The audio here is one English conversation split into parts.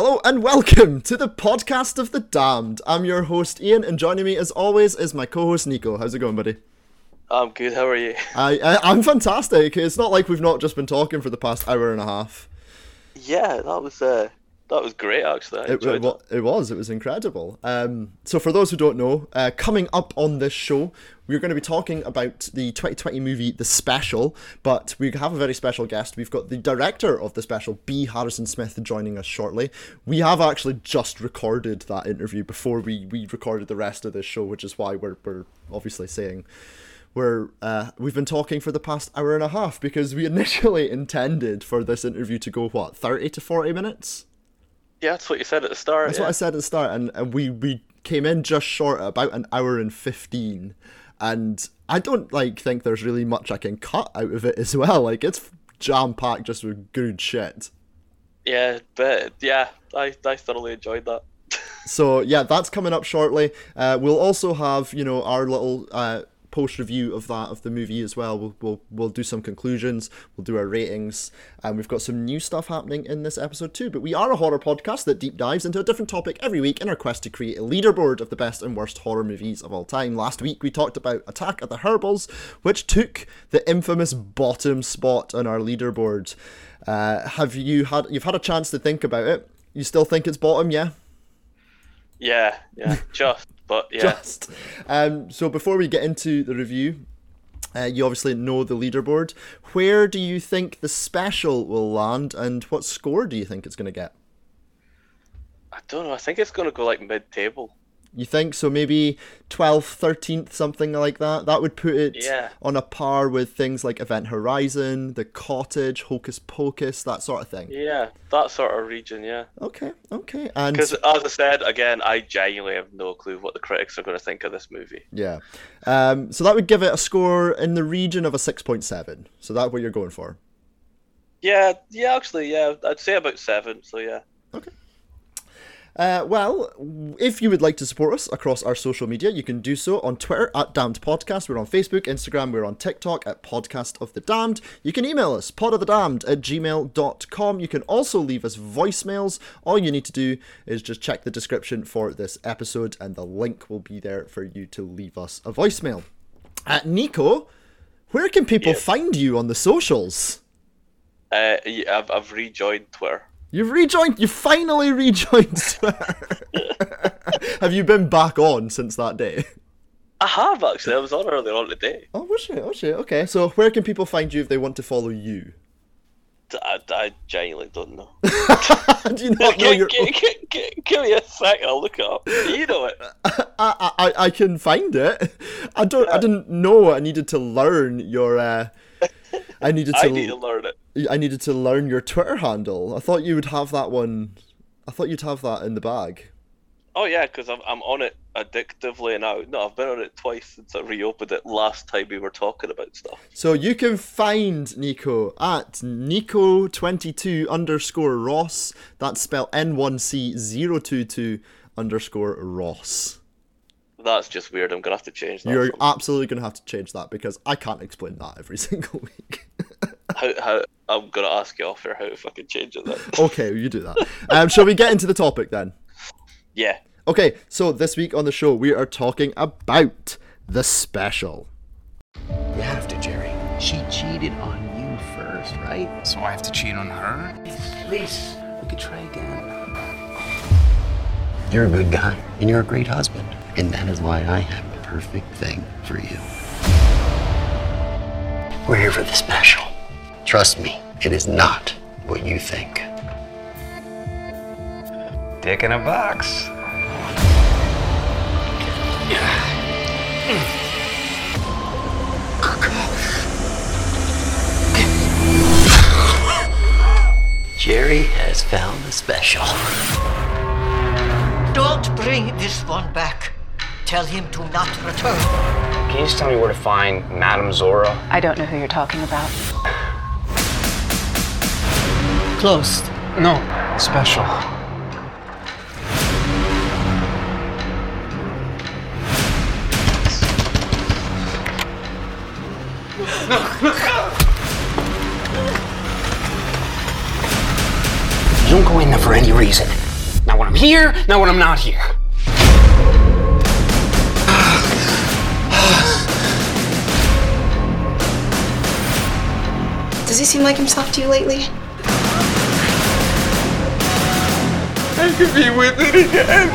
Hello and welcome to the podcast of the damned. I'm your host Ian, and joining me as always is my co-host Nico. How's it going, buddy? I'm good. How are you? I, I I'm fantastic. It's not like we've not just been talking for the past hour and a half. Yeah, that was uh, that was great. Actually, It, it, it was. It was incredible. Um, so, for those who don't know, uh, coming up on this show, we're going to be talking about the 2020 movie The Special, but we have a very special guest. We've got the director of The Special, B. Harrison Smith, joining us shortly. We have actually just recorded that interview before we, we recorded the rest of this show, which is why we're, we're obviously saying we're uh, we've been talking for the past hour and a half because we initially intended for this interview to go what 30 to 40 minutes. Yeah, that's what you said at the start. that's yeah. what I said at the start, and, and we we came in just short, about an hour and fifteen, and I don't like think there's really much I can cut out of it as well. Like it's jam packed just with good shit. Yeah, but yeah, I I thoroughly enjoyed that. So yeah, that's coming up shortly. Uh, we'll also have you know our little uh, post review of that of the movie as well. We'll, we'll we'll do some conclusions. We'll do our ratings, and we've got some new stuff happening in this episode too. But we are a horror podcast that deep dives into a different topic every week in our quest to create a leaderboard of the best and worst horror movies of all time. Last week we talked about Attack of the Herbals, which took the infamous bottom spot on our leaderboard. Uh, have you had you've had a chance to think about it? You still think it's bottom, yeah? Yeah, yeah, just, but yeah, just. Um, so before we get into the review, uh, you obviously know the leaderboard. Where do you think the special will land, and what score do you think it's going to get? I don't know. I think it's gonna go like mid-table. You think so? Maybe 12th, 13th, something like that. That would put it Yeah. on a par with things like Event Horizon, The Cottage, Hocus Pocus, that sort of thing. Yeah, that sort of region. Yeah, Okay, okay, and because as I said again, I genuinely have no clue what the critics are going to think of this movie. yeah, um, so that would give it a score in the region of a 6.7. So that's what you're going for. Yeah, yeah, actually, yeah, I'd say about seven. So yeah. Uh, well, if you would like to support us across our social media, you can do so on Twitter at Damned Podcast. We're on Facebook, Instagram, we're on TikTok at Podcast of the Damned. You can email us, podofthedamned at gmail.com. You can also leave us voicemails. All you need to do is just check the description for this episode, and the link will be there for you to leave us a voicemail. At Nico, where can people find you on the socials? Uh, yeah, I've I've rejoined Twitter. You've rejoined. You finally rejoined Have you been back on since that day? I have actually. I was on earlier on today. Oh, was shit. Oh, shit. Okay. So, where can people find you if they want to follow you? I, I genuinely don't know. Do you not know Give, your? give me a second, I'll look it up. You know it. I, I I can find it. I don't. I didn't know. I needed to learn your. uh I needed to. I need to learn it. I needed to learn your Twitter handle. I thought you would have that one. I thought you'd have that in the bag. Oh yeah, because I'm I'm on it addictively now. No, I've been on it twice since I reopened it last time we were talking about stuff. So you can find Nico at Nico22 underscore Ross. That's spelled N1C022 underscore Ross. That's just weird. I'm gonna have to change that. You're absolutely going to have to change that because I can't explain that every single week. how, how I'm gonna ask you off here how to fucking change it then. okay, you do that. Um, shall we get into the topic then? yeah. Okay, so this week on the show, we are talking about the special. You have to, Jerry. She cheated on you first, right? So I have to cheat on her? Please, we could try again. You're a good guy, and you're a great husband. And that is why I have the perfect thing for you. We're here for the special. Trust me, it is not what you think. Dick in a box. Jerry has found the special. Don't bring this one back. Tell him to not return. Can you just tell me where to find Madame Zora? I don't know who you're talking about. Closed. No, special. You don't go in there for any reason. Not when I'm here, not when I'm not here. Does he seem like himself to you lately? I could be with it again.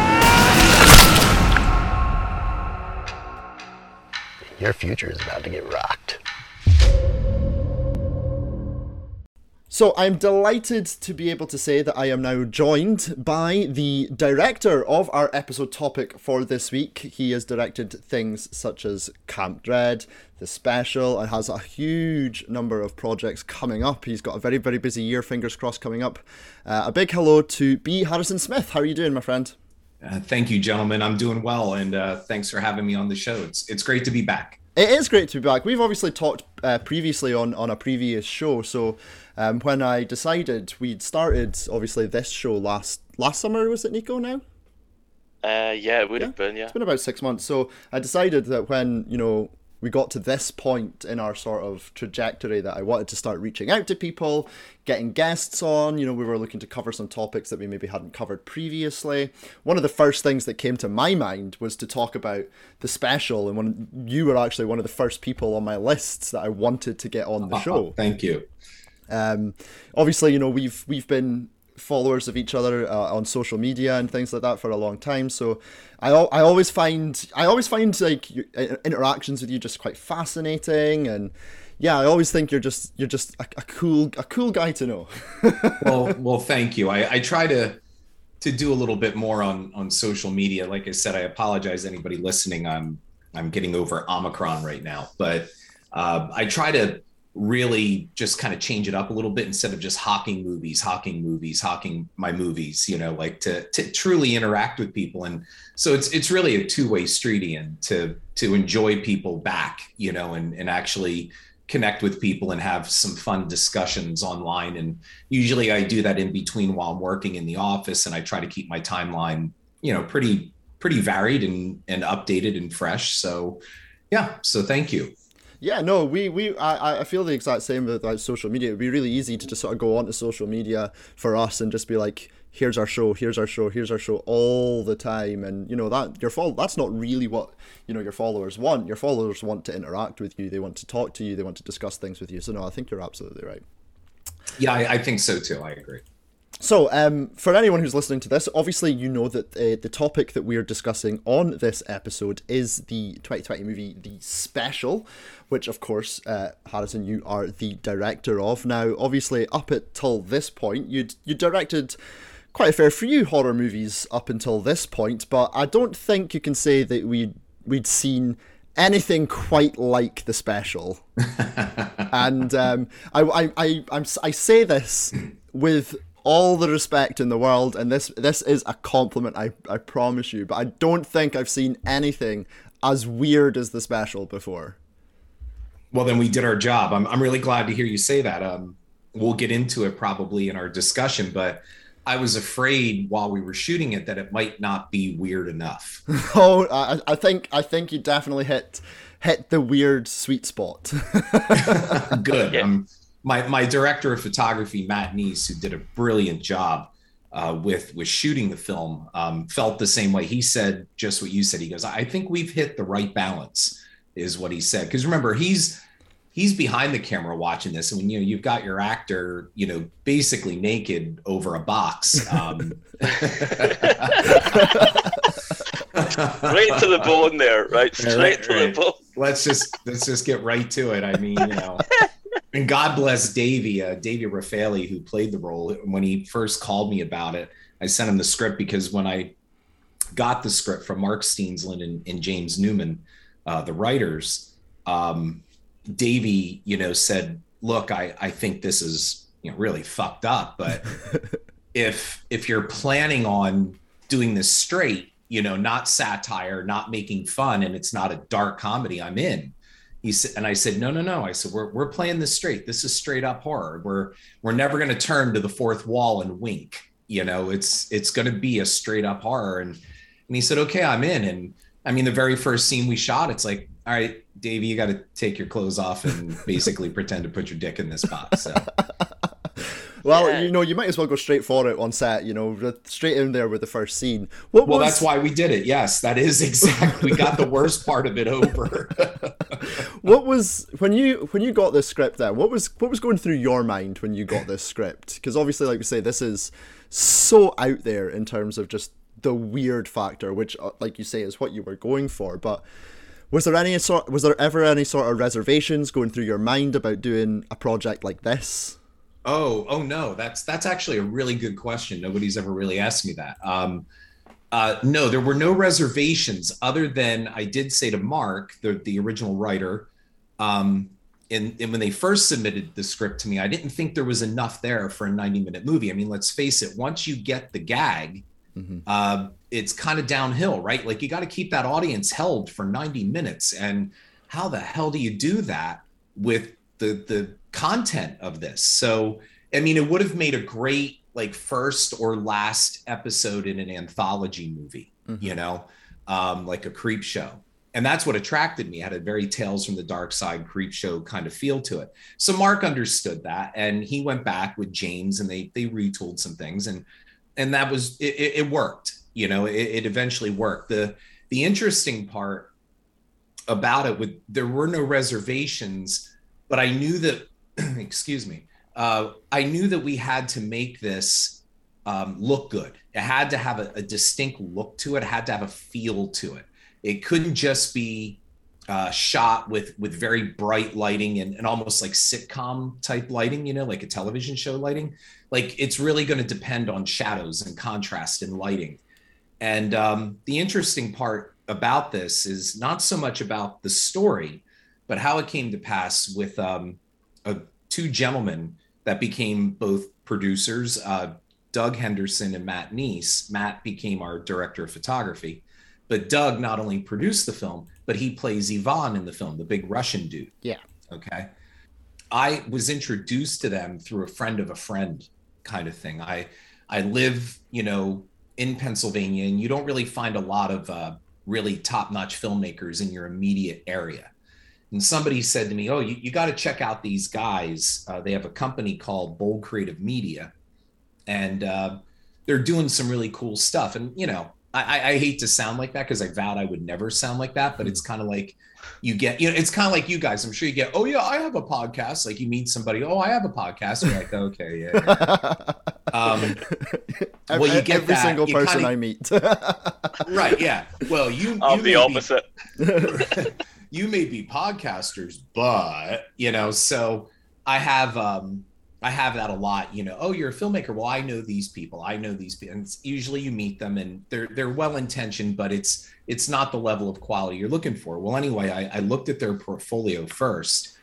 Your future is about to get rocked. So I'm delighted to be able to say that I am now joined by the director of our episode topic for this week. He has directed things such as Camp Dread, The Special, and has a huge number of projects coming up. He's got a very, very busy year, fingers crossed, coming up. Uh, a big hello to B. Harrison Smith. How are you doing, my friend? Uh, thank you, gentlemen. I'm doing well, and uh, thanks for having me on the show. It's it's great to be back. It is great to be back. We've obviously talked uh, previously on, on a previous show. So um, when I decided we'd started, obviously this show last last summer was it Nico now? Uh, yeah, it would have been. Yeah. It's been about six months. So I decided that when you know we got to this point in our sort of trajectory that I wanted to start reaching out to people, getting guests on. You know, we were looking to cover some topics that we maybe hadn't covered previously. One of the first things that came to my mind was to talk about the special, and when you were actually one of the first people on my lists that I wanted to get on the show. Thank you. Um, obviously, you know we've we've been followers of each other uh, on social media and things like that for a long time. So I, I always find I always find like uh, interactions with you just quite fascinating and yeah, I always think you're just you're just a, a cool a cool guy to know. well, well, thank you. I, I try to to do a little bit more on on social media. Like I said, I apologize anybody listening. I'm I'm getting over Omicron right now, but uh, I try to really just kind of change it up a little bit instead of just hawking movies, hawking movies, hawking my movies, you know, like to to truly interact with people. And so it's it's really a two-way street Ian to to enjoy people back, you know, and and actually connect with people and have some fun discussions online. And usually I do that in between while I'm working in the office and I try to keep my timeline, you know, pretty pretty varied and and updated and fresh. So yeah, so thank you. Yeah, no, we we I, I feel the exact same with like social media. It'd be really easy to just sort of go onto social media for us and just be like, here's our show, here's our show, here's our show all the time, and you know that your follow that's not really what you know your followers want. Your followers want to interact with you, they want to talk to you, they want to discuss things with you. So no, I think you're absolutely right. Yeah, I, I think so too. I agree. So, um, for anyone who's listening to this, obviously you know that uh, the topic that we're discussing on this episode is the 2020 movie The Special, which, of course, uh, Harrison, you are the director of. Now, obviously, up until this point, you'd you directed quite a fair few horror movies up until this point, but I don't think you can say that we we'd seen anything quite like the special. and um, I, I, I, I'm, I say this with all the respect in the world, and this this is a compliment, I, I promise you. But I don't think I've seen anything as weird as the special before. Well, then we did our job. I'm I'm really glad to hear you say that. Um, we'll get into it probably in our discussion, but I was afraid while we were shooting it that it might not be weird enough. oh, I, I think I think you definitely hit hit the weird sweet spot. Good. Um, my my director of photography, Matt Neese, who did a brilliant job uh, with with shooting the film, um, felt the same way. He said just what you said. He goes, "I think we've hit the right balance," is what he said. Because remember, he's he's behind the camera watching this, and when you know you've got your actor, you know, basically naked over a box. Um, Right to the bone there, right? Straight right, to the bone. let's just let's just get right to it. I mean, you know, and God bless Davey, uh, Davey Raffaele, who played the role. When he first called me about it, I sent him the script because when I got the script from Mark Steensland and, and James Newman, uh, the writers, um, Davey, you know, said, "Look, I I think this is you know really fucked up, but if if you're planning on doing this straight, you know, not satire, not making fun, and it's not a dark comedy, I'm in." He said, and I said, "No, no, no." I said, "We're we're playing this straight. This is straight up horror. We're we're never going to turn to the fourth wall and wink. You know, it's it's going to be a straight up horror." And and he said, "Okay, I'm in." And I mean, the very first scene we shot, it's like, "All right, Davey, you got to take your clothes off and basically pretend to put your dick in this box." So Well, Yeah. you know, you might as well go straight for it on set. You know, straight in there with the first scene. What Well, was, that's why we did it. Yes, that is exactly. We got the worst part of it over. what was when you when you got this script there what was what was going through your mind when you got this script because obviously like we say this is so out there in terms of just the weird factor which uh, like you say is what you were going for but was there any sort was there ever any sort of reservations going through your mind about doing a project like this Oh, oh no, that's that's actually a really good question. Nobody's ever really asked me that. Um, uh, no, there were no reservations other than I did say to Mark, the the original writer, um, and, and when they first submitted the script to me, I didn't think there was enough there for a 90 minute movie. I mean, let's face it, once you get the gag, uh, it's kind of downhill, right? Like you got to keep that audience held for 90 minutes. And how the hell do you do that with the the content of this? So, I mean, it would have made a great like first or last episode in an anthology movie, you know, um, like a creep show. And that's what attracted me. It had a very Tales from the Dark Side creep show kind of feel to it. So Mark understood that, and he went back with James, and they they retooled some things, and and that was it, it, it worked you know it, it eventually worked the the interesting part about it with there were no reservations but i knew that excuse me. Uh, i knew that we had to make this um, look good. It had to have a, a distinct look to it, it had to have a feel to it. It couldn't just be uh, shot with with very bright lighting and, and almost like sitcom type lighting you know like a television show lighting. Like it's really going to depend on shadows and contrast and lighting. And um, the interesting part about this is not so much about the story but how it came to pass with um, uh, two gentlemen that became both producers uh, doug henderson and matt neese. Matt became our director of photography but doug not only produced the film but he plays ivan in the film the big russian dude. Yeah. Okay. I was introduced to them through a friend of a friend kind of thing. I i live you know in pennsylvania and you don't really find a lot of uh, really top-notch filmmakers in your immediate area and somebody said to me oh you, you got to check out these guys uh, they have a company called bold creative media and uh, they're doing some really cool stuff and you know I, I hate to sound like that because I vowed I would never sound like that, but it's kind of like you get, you know, it's kind of like you guys. I'm sure you get, oh yeah, I have a podcast. Like you meet somebody, oh, I have a podcast. You're like, okay, yeah. yeah. Um, well, you get every that. single You person kinda- I meet. right? Yeah. Well, you, I'm you the may be- opposite. you may be podcasters, but you know, so I have um I have that a lot, you know, oh, you're a filmmaker. Well, I know these people. I know these people. And usually you meet them and they're they're well intentioned, but it's it's not the level of quality you're looking for. Well, anyway, I, I looked at their portfolio first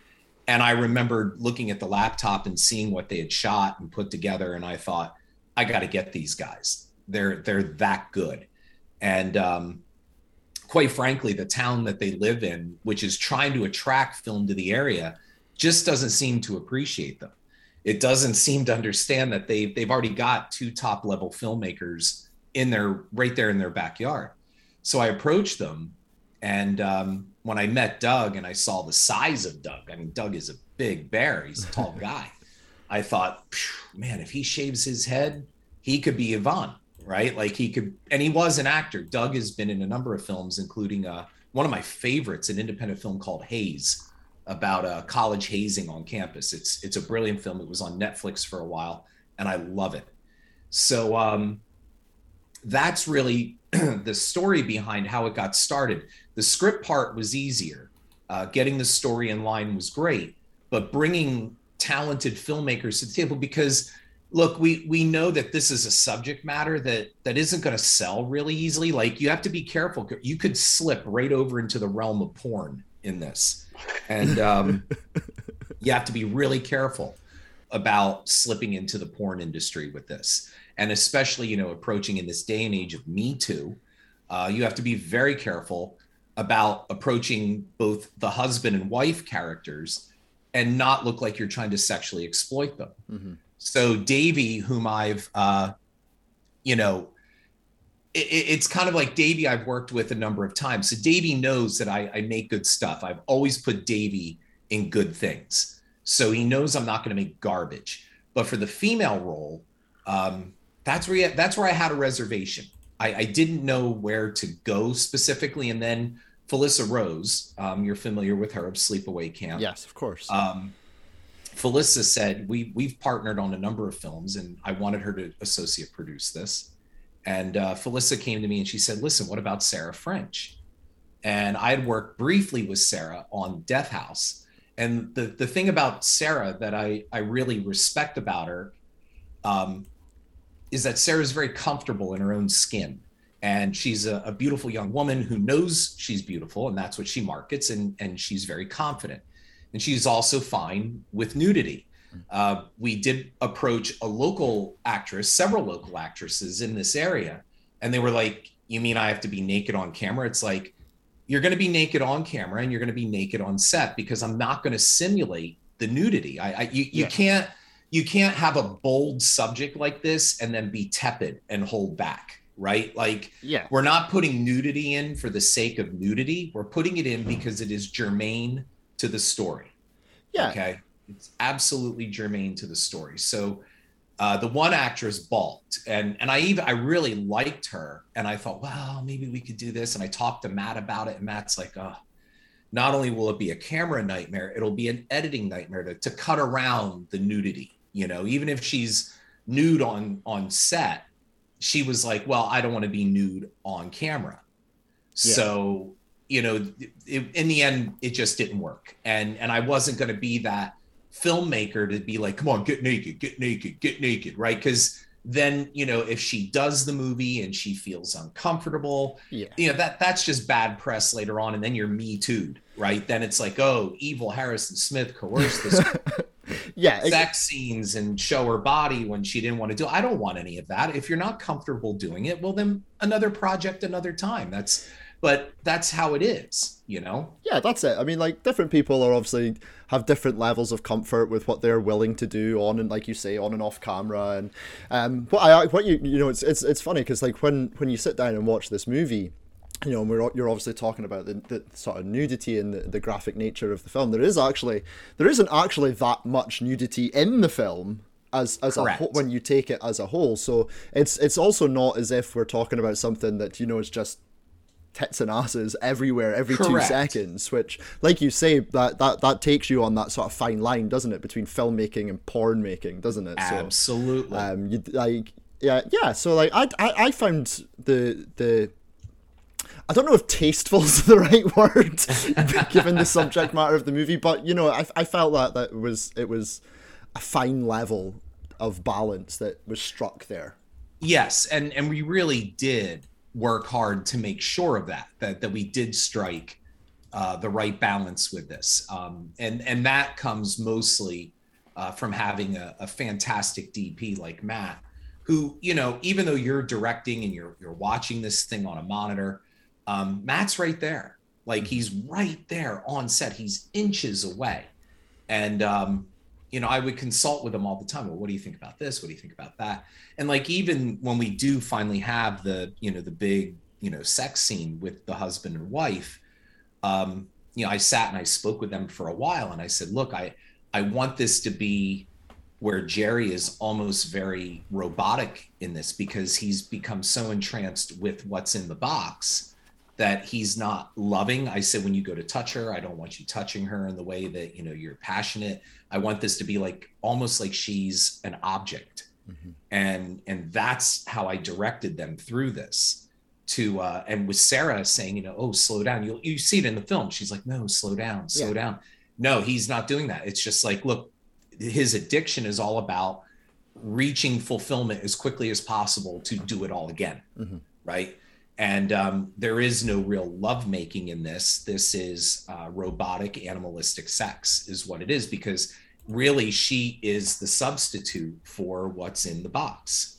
and I remembered looking at the laptop and seeing what they had shot and put together, and I thought, I gotta get these guys. They're they're that good. And um quite frankly, the town that they live in, which is trying to attract film to the area, just doesn't seem to appreciate them. It doesn't seem to understand that they've they've already got two top level filmmakers in their right there in their backyard. So I approached them, and um, when I met Doug and I saw the size of Doug, I mean, Doug is a big bear. He's a tall guy. I thought, man, if he shaves his head, he could be Ivan, right? Like he could, and he was an actor. Doug has been in a number of films, including uh, one of my favorites, an independent film called Haze, about uh, college hazing on campus. It's it's a brilliant film. It was on Netflix for a while, and I love it. So um, that's really the story behind how it got started. The script part was easier. Uh, getting the story in line was great, but bringing talented filmmakers to the table because look we we know that this is a subject matter that that isn't going to sell really easily. Like you have to be careful. You could slip right over into the realm of porn in this. And um you have to be really careful about slipping into the porn industry with this. And especially you know approaching in this day and age of me too uh, you have to be very careful about approaching both the husband and wife characters and not look like you're trying to sexually exploit them so davey whom i've uh, you know it, it- it's kind of like davey i've worked with a number of times so davey knows that I, I make good stuff i've always put davey in good things so he knows i'm not going to make garbage but for the female role, um, that's where you, that's where I had a reservation. I, I didn't know where to go specifically, and then Felissa Rose, um, you're familiar with her of Sleepaway Camp. Yes, of course. Um, Felissa said we we've partnered on a number of films, and I wanted her to associate produce this. And uh, Felissa came to me and she said, "Listen, what about Sarah French?" And I had worked briefly with Sarah on Death House. And the the thing about Sarah that I I really respect about her um, is that Sarah's very comfortable in her own skin. And she's a, a beautiful young woman who knows she's beautiful, and that's what she markets, and, and she's very confident. And she's also fine with nudity. Uh, we did approach a local actress, several local actresses in this area, and they were like, You mean I have to be naked on camera? It's like, you're going to be naked on camera and you're going to be naked on set because I'm not going to simulate the nudity. I, I you, you Yeah. can't you can't have a bold subject like this and then be tepid and hold back, right? Like yeah. we're not putting nudity in for the sake of nudity. We're putting it in because it is germane to the story. Yeah. Okay. It's absolutely germane to the story. So uh, the one actress balked, and and I even I really liked her, and I thought, well, maybe we could do this. And I talked to Matt about it, and Matt's like, oh, not only will it be a camera nightmare, it'll be an editing nightmare to, to cut around the nudity. You know, even if she's nude on on set, she was like, well, I don't want to be nude on camera. Yeah. So you know, it, in the end, it just didn't work, and and I wasn't going to be that filmmaker to be like, come on, get naked, get naked, get naked, right? Because then you know, if she does the movie and she feels uncomfortable, Yeah. you know that that's just bad press later on, and then you're me too, right? Then it's like, oh, evil Harrison Smith coerced this Yeah. ex- sex scenes and show her body when she didn't want to do. I don't want any of that. If you're not comfortable doing it, well, then another project, another time. That's, but that's how it is, you know. yeah, that's it. I mean, like different people are obviously have different levels of comfort with what they're willing to do on and, like you say, on and off camera. And um, what I what you you know, it's it's it's funny because like when when you sit down and watch this movie. You know, and we're you're obviously talking about the, the sort of nudity and the, the graphic nature of the film. There is actually there isn't actually that much nudity in the film as as a Correct. whole, when you take it as a whole. So it's it's also not as if we're talking about something that you know is just tits and asses everywhere every two seconds which like you say that that that takes you on that sort of fine line doesn't it between filmmaking and porn making doesn't it so Absolutely. um you like yeah yeah so like i i, I found the the I don't know if tasteful is the right word, given the subject matter of the movie, but you know, I, I felt that that was it was a fine level of balance that was struck there. yes and and we really did work hard to make sure of that that that we did strike uh, the right balance with this. Um, and and that comes mostly uh, from having a, a fantastic dp like matt who you know even though you're directing and you're you're watching this thing on a monitor um, matt's right there. Like he's right there on set. He's inches away. And um, you know, I would consult with them all the time. Well, what do you think about this? What do you think about that? And like even when we do finally have the, you know, the big, you know, sex scene with the husband and wife, um, you know, I sat and I spoke with them for a while and I said, look, I I want this to be where Jerry is almost very robotic in this because he's become so entranced with what's in the box that he's not loving. I said, when you go to touch her, I don't want you touching her in the way that, you know, you're passionate. I want this to be like almost like she's an object. And and that's how I directed them through this to uh and with Sarah saying, you know, oh, slow down. You you see it in the film. She's like, no, slow down, slow Yeah. down. No, he's not doing that. It's just like, look, his addiction is all about reaching fulfillment as quickly as possible to do it all again right and um, there is no real lovemaking in this. This is uh, robotic animalistic sex is what it is because really she is the substitute for what's in the box.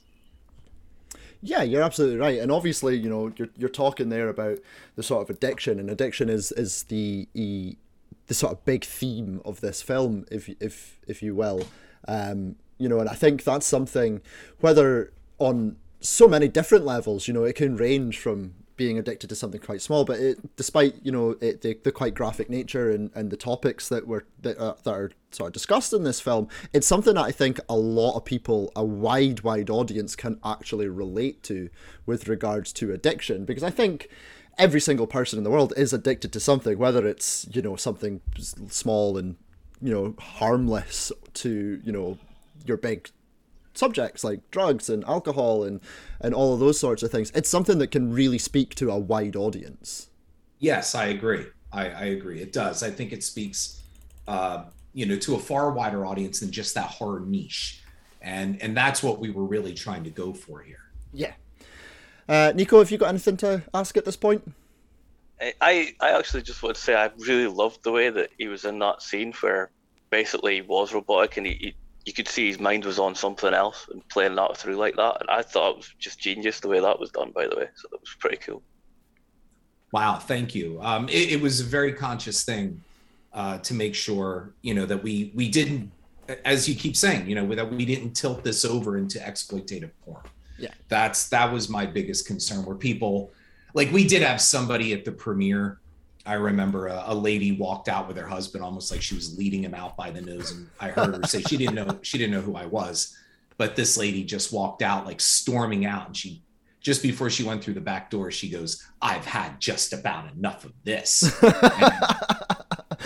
Yeah, you're absolutely right, and obviously, you know, you're you're talking there about the sort of addiction, and addiction is is the the, the sort of big theme of this film, if if if you will, um, you know, and I think that's something whether on so many different levels, you know, it can range from being addicted to something quite small, but it, despite you know it, the, the quite graphic nature and, and the topics that were that, uh, that are sort of discussed in this film, it's something that I think a lot of people, a wide wide audience, can actually relate to with regards to addiction. Because I think every single person in the world is addicted to something, whether it's you know something small and you know harmless to you know your big subjects like drugs and alcohol and and all of those sorts of things it's something that can really speak to a wide audience Yes, I agree. I, I agree. It does. I think it speaks, uh, you know, to a far wider audience than just that horror niche, and and that's what we were really trying to go for here. yeah uh, nico have you got anything to ask at this point I- I I actually just want to say I really loved the way that he was in that scene where basically he was robotic and he, he you could see his mind was on something else and playing that through like that. And I thought it was just genius the way that was done, by the way. So that was pretty cool. Wow, thank you. Um, it, it was a very conscious thing uh, to make sure, you know, that we we didn't, as you keep saying, you know, that we didn't tilt this over into exploitative porn. Yeah. that's that was my biggest concern. Where people, like, we did have somebody at the premiere. I remember a, a lady walked out with her husband, almost like she was leading him out by the nose, and I heard her say she didn't know she didn't know who I was, but this lady just walked out like storming out, and she just before she went through the back door, she goes, I've had just about enough of this. and,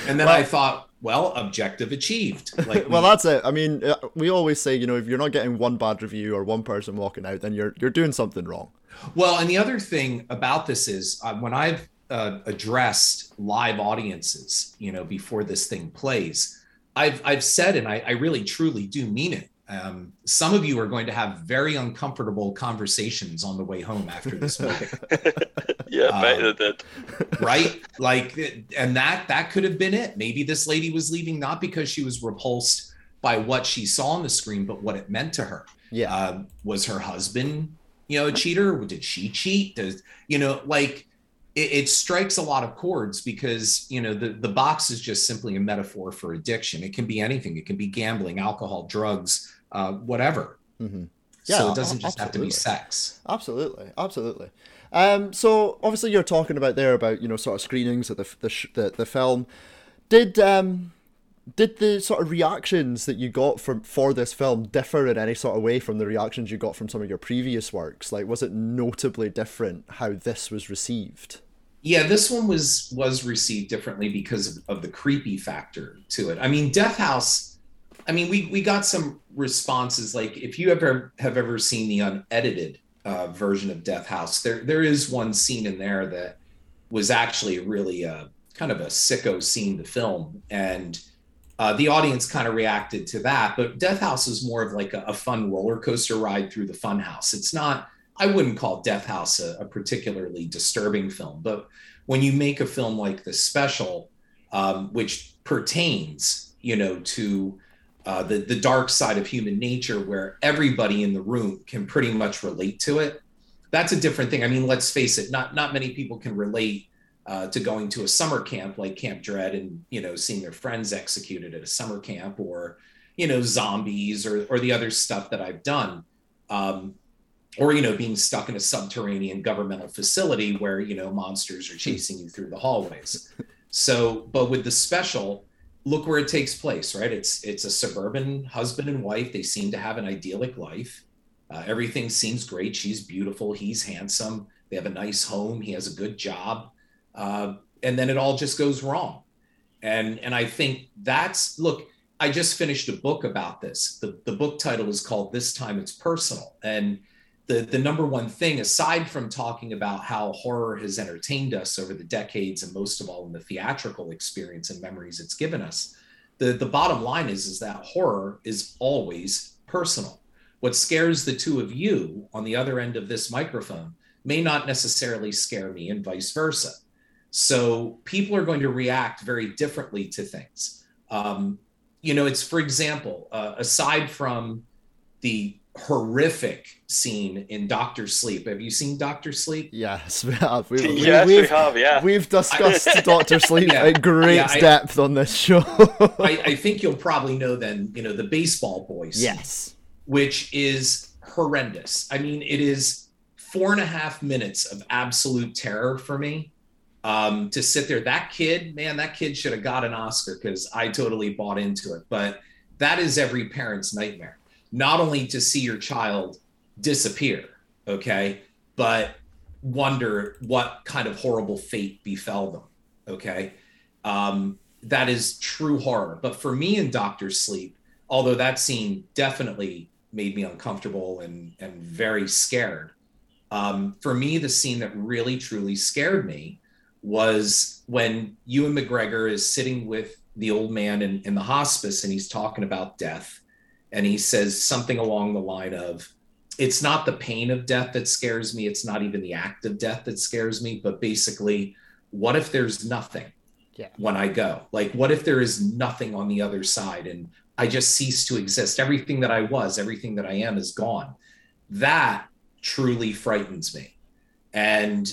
and then I thought, well, objective achieved. Like, well that's it i mean uh, we always say you know if you're not getting one bad review or one person walking out then you're you're doing something wrong well, and the other thing about this is uh, when I've uh, addressed live audiences, you know, before this thing plays, I've I've said, and I, I really truly do mean it. Um, some of you are going to have very uncomfortable conversations on the way home after this movie. Yeah, Um, they did. right like and that that could have been it maybe this lady was leaving not because she was repulsed by what she saw on the screen but what it meant to her yeah uh, was her husband you know a cheater did she cheat does you know like it, it strikes a lot of chords because you know the, the box is just simply a metaphor for addiction it can be anything it can be gambling alcohol drugs uh, whatever Mhm. so Yeah, it doesn't just have to be sex Absolutely, absolutely. Um, so obviously you're talking about there about you know sort of screenings of the the the, the film. Did um did the sort of reactions that you got from for this film differ in any sort of way from the reactions you got from some of your previous works? Like, was it notably different how this was received? Yeah this one was was received differently because of, of the creepy factor to it. I mean death house i mean we we got some responses like if you ever have ever seen the unedited uh, version of death house there there is one scene in there that was actually really a kind of a sicko scene to film. And uh, the audience kind of reacted to that but death house is more of like a, a fun roller coaster ride through the fun house it's not i wouldn't call death house a, a particularly disturbing film but when you make a film like this special um, which pertains you know to uh, the the dark side of human nature where everybody in the room can pretty much relate to it that's a different thing. I mean let's face it not not many people can relate uh, to going to a summer camp like camp dread and you know seeing their friends executed at a summer camp or you know zombies or or the other stuff that i've done. Um, or you know being stuck in a subterranean governmental facility where you know monsters are chasing you through the hallways. So but with the special look where it takes place right? It's it's a suburban husband and wife. They seem to have an idyllic life. Uh, everything seems great. She's beautiful. He's handsome. They have a nice home. He has a good job. Uh, and then it all just goes wrong. And and i think that's look i just finished a book about this. The, the book title is called this time it's personal. And the the number one thing aside from talking about how horror has entertained us over the decades and most of all in the theatrical experience and memories it's given us the the bottom line is is that horror is always personal. What scares the two of you on the other end of this microphone may not necessarily scare me and vice versa. So people are going to react very differently to things. Um, you know it's for example uh, aside from the horrific scene in Doctor Sleep. Have you seen Doctor Sleep? Yes, we have. We, we, yes, we we've. Yeah. We've discussed Doctor Sleep Yeah. at great Yeah, I- depth on this show. I, I think you'll probably know then, you know, the baseball boys. yes. which is horrendous. I mean, it is four and a half minutes of absolute terror for me. Um, to sit there, that kid, man, that kid should have got an Oscar because I totally bought into it. But that is every parent's nightmare. Not only to see your child disappear, okay, but wonder what kind of horrible fate befell them, okay. Um, that is true horror. But for me in Doctor Sleep, although that scene definitely made me uncomfortable and and very scared. Um, for me, the scene that really truly scared me was when Ewan McGregor is sitting with the old man in, in the hospice and he's talking about death. And he says something along the line of, It's not the pain of death that scares me. It's not even the act of death that scares me. But basically, what if there's nothing Yeah. when I go? Like, what if there is nothing on the other side and I just cease to exist? Everything that I was, everything that I am is gone. That truly frightens me. And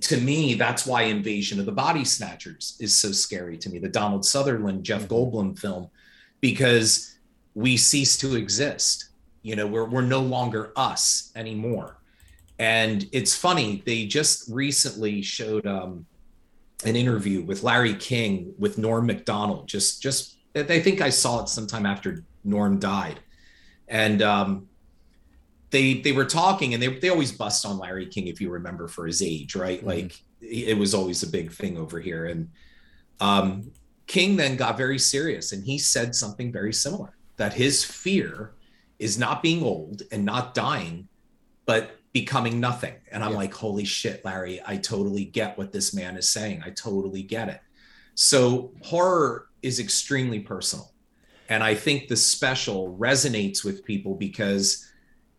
to me, that's why Invasion of the Body Snatchers is so scary to me, the Donald Sutherland, Jeff mm-hmm. Goldblum film, because we cease to exist. You know, we're, we're no longer us anymore. And it's funny, they just recently showed um, an interview with Larry King with Norm MacDonald. Just, just, I think I saw it sometime after Norm died. And um, they they were talking and they, they always bust on Larry King if you remember for his age, right? Mhm. Like it was always a big thing over here. And um, King then got very serious and he said something very similar that his fear is not being old and not dying, but becoming nothing. And I'm Yeah. like, holy shit, Larry, I totally get what this man is saying. I totally get it. So horror is extremely personal. And I think the special resonates with people because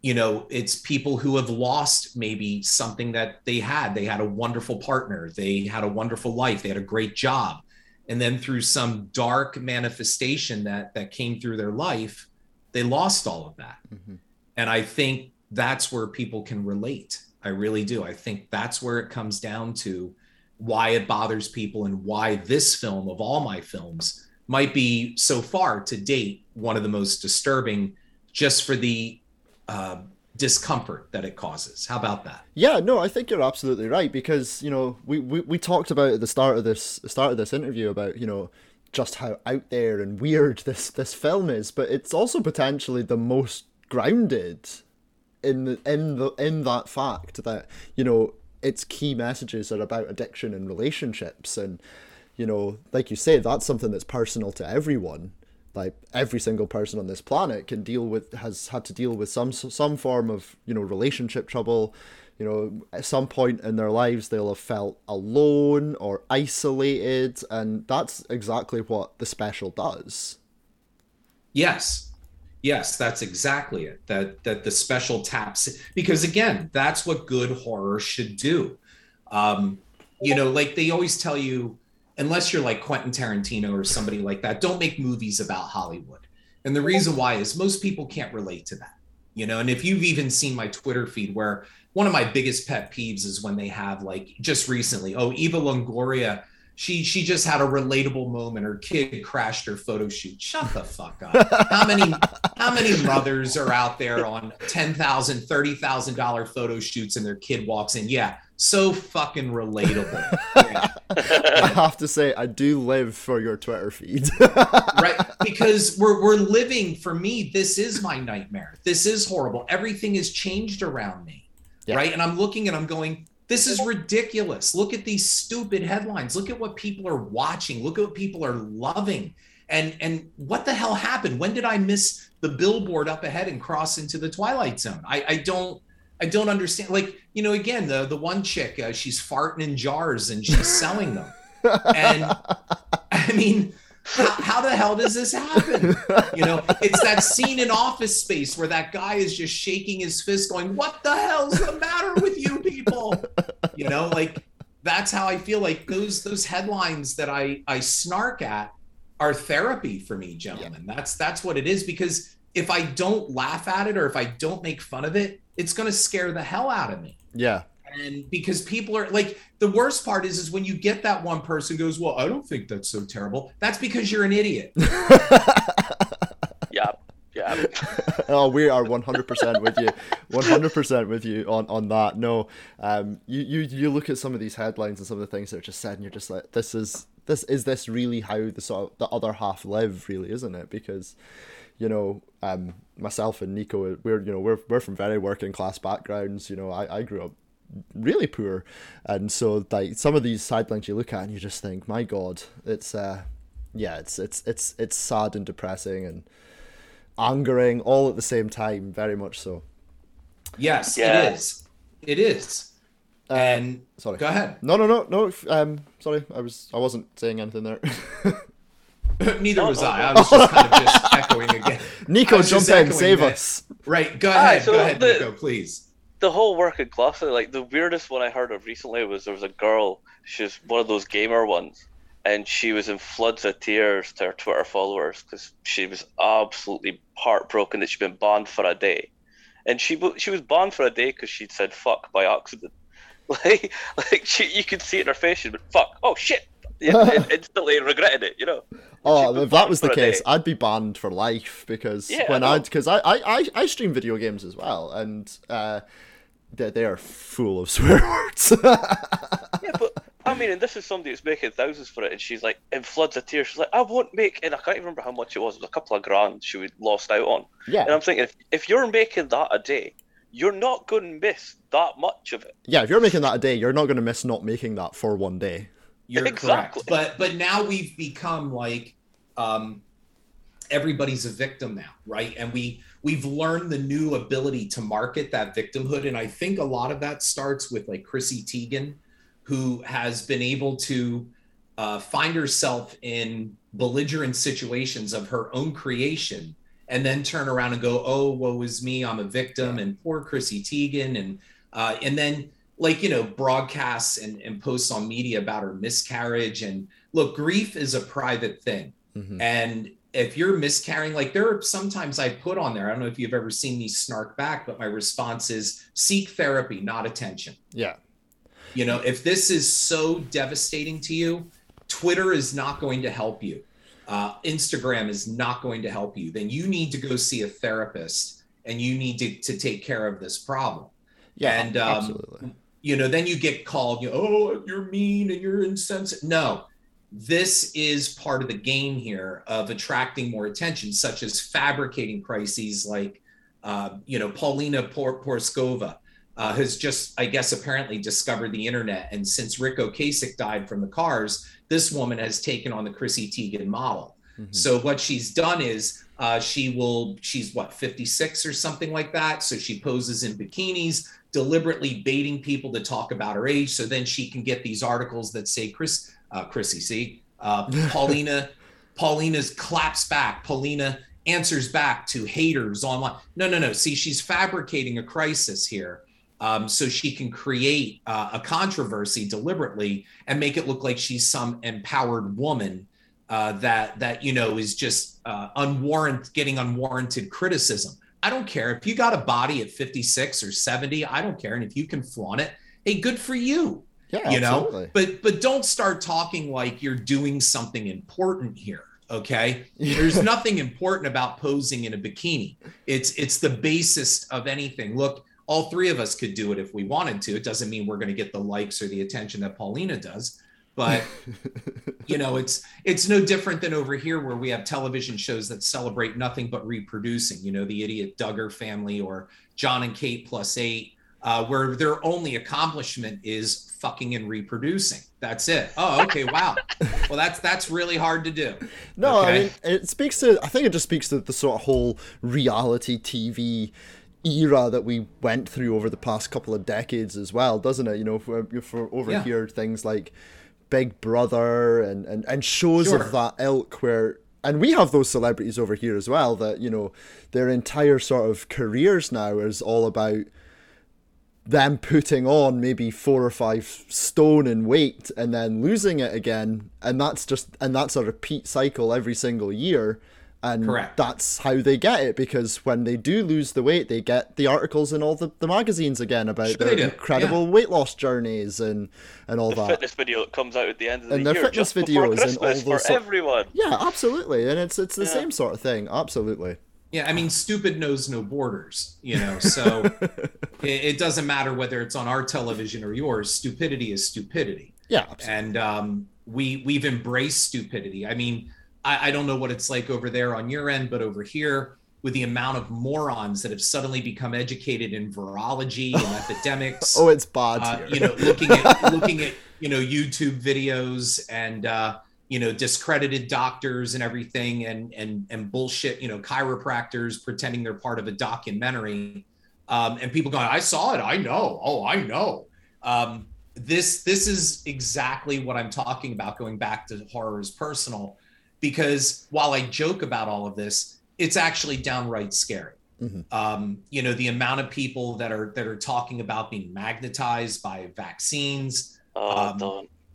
you know it's people who have lost maybe something that they had they had a wonderful partner they had a wonderful life they had a great job and then through some dark manifestation that that came through their life they lost all of that. Mhm. and i think that's where people can relate. I really do. I think that's where it comes down to why it bothers people and why this film of all my films might be so far to date one of the most disturbing just for the uh, discomfort that it causes. How about that? Yeah, no, I think you're absolutely right because you know we, we, we talked about at the start of this start of this interview about you know just how out there and weird this this film is, but it's also potentially the most grounded in the in the in that fact that you know its key messages are about addiction and relationships. And you know like you say that's something that's personal to everyone like every single person on this planet can deal with has had to deal with some some form of you know relationship trouble you know at some point in their lives they'll have felt alone or isolated and that's exactly what the special does Yes. Yes, that's exactly it. That that the special taps because again, that's what good horror should do. Um, you know, like they always tell you, unless you're like Quentin Tarantino or somebody like that, don't make movies about Hollywood. And the reason why is most people can't relate to that. You know, and if you've even seen my Twitter feed where one of my biggest pet peeves is when they have like just recently, oh, Eva Longoria she she just had a relatable moment. Her kid crashed her photo shoot. Shut the fuck up. How many how many mothers are out there on ten thousand, thirty thousand dollar photo shoots and their kid walks in? Yeah, so fucking relatable. Yeah. i have to say i do live for your twitter feed. Right because we're we're living for me this is my nightmare. This is horrible. Everything has changed around me Yeah. right? And i'm looking and i'm going this is ridiculous. Look at these stupid headlines. Look at what people are watching. Look at what people are loving. And and what the hell happened? When did i miss the billboard up ahead and cross into the twilight zone? I i don't I don't understand. Like, you know, again, the the one chick, uh, she's farting in jars and she's selling them. And I mean, how, how the hell does this happen? You know, it's that scene in Office Space where that guy is just shaking his fist, going, "What the hell's the matter with you people?" You know, like that's how I feel. Like those those headlines that I I snark at are therapy for me, gentlemen. That's that's what it is because if I don't laugh at it or if I don't make fun of it, it's going to scare the hell out of me yeah and because people are like the worst part is is when you get that one person goes well i don't think that's so terrible that's because you're an idiot Yeah, Yeah. oh, we are one hundred percent with you, one hundred percent with you on, on that. No, um, you, you you look at some of these headlines and some of the things that are just said, and you're just like, this is this is this really how the sort of the other half live, really, isn't it? Because, you know, um, myself and Nico, we're you know we're we're from very working class backgrounds. You know, I I grew up really poor, and so like some of these headlines you look at and you just think, my God, it's uh, yeah, it's it's it's it's sad and depressing and angering all at the same time, very much so. Yes, Yeah. it is. It is. and Sorry. go ahead. No, no, no, no. Um, sorry, I was I wasn't saying anything there. Neither was I. I was just kind of just echoing again. Nico, jump in, echoing save that- us. Right. Go Aye, ahead. so go ahead, the- Nico, please. the whole working class thing, like the weirdest one I heard of recently was there was a girl, she's one of those gamer ones, and she was in floods of tears to her Twitter followers because she was absolutely heartbroken that she'd been banned for a day, and she she was banned for a day because she'd said fuck by accident, like like she you could see it in her face she'd been fuck oh shit, yeah, and instantly regretted it, you know. Oh, if that was the case. I'd be banned for life because Yeah, when I because I, I I stream video games as well, and uh, they they are full of swear words. Yeah, but I mean, and this is somebody that's making thousands for it, and she's like in floods of tears. She's like, I won't make, and I can't even remember how much it was. It was a couple of grand she would lost out on. Yeah. And I'm thinking, if, if you're making that a day, you're not going to miss that much of it. yeah, if you're making that a day, you're not going to miss not making that for one day. You're Exactly. correct. But but now we've become like um everybody's a victim now, right? And we we've learned the new ability to market that victimhood. And I think a lot of that starts with like Chrissy Teigen, who has been able to uh, find herself in belligerent situations of her own creation and then turn around and go, oh, woe is me, I'm a victim, and poor Chrissy Teigen. And uh, and then like you know broadcasts and, and posts on media about her miscarriage. And look grief is a private thing. Mhm. and if you're miscarrying like there are sometimes i put on there i don't know if you've ever seen me snark back but my response is seek therapy not attention. Yeah, you know if this is so devastating to you twitter is not going to help you. Uh, instagram is not going to help you. Then you need to go see a therapist and you need to, to take care of this problem. Yeah, And, um, absolutely. You know, then you get called, you know, oh, you're mean and you're insensitive. No, this is part of the game here of attracting more attention, such as fabricating crises like, uh, you know, Paulina Por- Porskova uh, has just, I guess, apparently discovered the internet. And since Ric Ocasek died from the cars, this woman has taken on the Chrissy Teigen model. Mhm. So what she's done is uh, she will, she's what, 56 or something like that. So she poses in bikinis, deliberately baiting people to talk about her age. So then she can get these articles that say Chris, uh, Chrissy, see, uh, Paulina, Paulina's claps back. Paulina answers back to haters online. No, no, no. See, she's fabricating a crisis here. Um, so she can create uh, a controversy deliberately and make it look like she's some empowered woman uh, that that you know is just uh, unwarranted, getting unwarranted criticism. I don't care if you got a body at 56 or 70. I don't care, and if you can flaunt it, hey, good for you. Yeah, you know, absolutely. but but don't start talking like you're doing something important here. Okay, there's nothing important about posing in a bikini. It's it's the basis of anything. Look, all three of us could do it if we wanted to. It doesn't mean we're going to get the likes or the attention that Paulina does, but you know it's it's no different than over here where we have television shows that celebrate nothing but reproducing you know the idiot duggar family or john and kate plus eight uh, where their only accomplishment is fucking and reproducing that's it oh okay wow well that's that's really hard to do No, I mean it speaks to. I think it just speaks to the sort of whole reality TV era that we went through over the past couple of decades as well, doesn't it? You know, for, for over Yeah. here things like Big Brother and and and shows Sure. of that ilk where. And we have those celebrities over here as well that, you know, their entire sort of careers now is all about them putting on maybe four or five stone in weight and then losing it again and that's just and that's a repeat cycle every single year and Correct. that's how they get it because when they do lose the weight they get the articles in all the, the magazines again about Sure their they do, incredible weight loss journeys and and all The that fitness video that comes out at the end of the And their fitness just videos and all Christmas those for sort- everyone. yeah absolutely and it's it's the Yeah. same sort of thing absolutely Yeah, I mean, stupid knows no borders, you know. So it, it doesn't matter whether it's on our television or yours. Stupidity is stupidity, Yeah, absolutely. and um, we we've embraced stupidity. I mean, I, I don't know what it's like over there on your end, but over here, with the amount of morons that have suddenly become educated in virology and epidemics, oh, it's bad uh, you know, looking at looking at you know YouTube videos and uh, you know discredited doctors and everything and and and bullshit, you know, chiropractors pretending they're part of a documentary, um, and people going, "I saw it, I know, oh, I know." Um, this this is exactly what I'm talking about. Going back to horror is personal, because while I joke about all of this, it's actually downright scary um, you know the amount of people that are that are talking about being magnetized by vaccines Oh,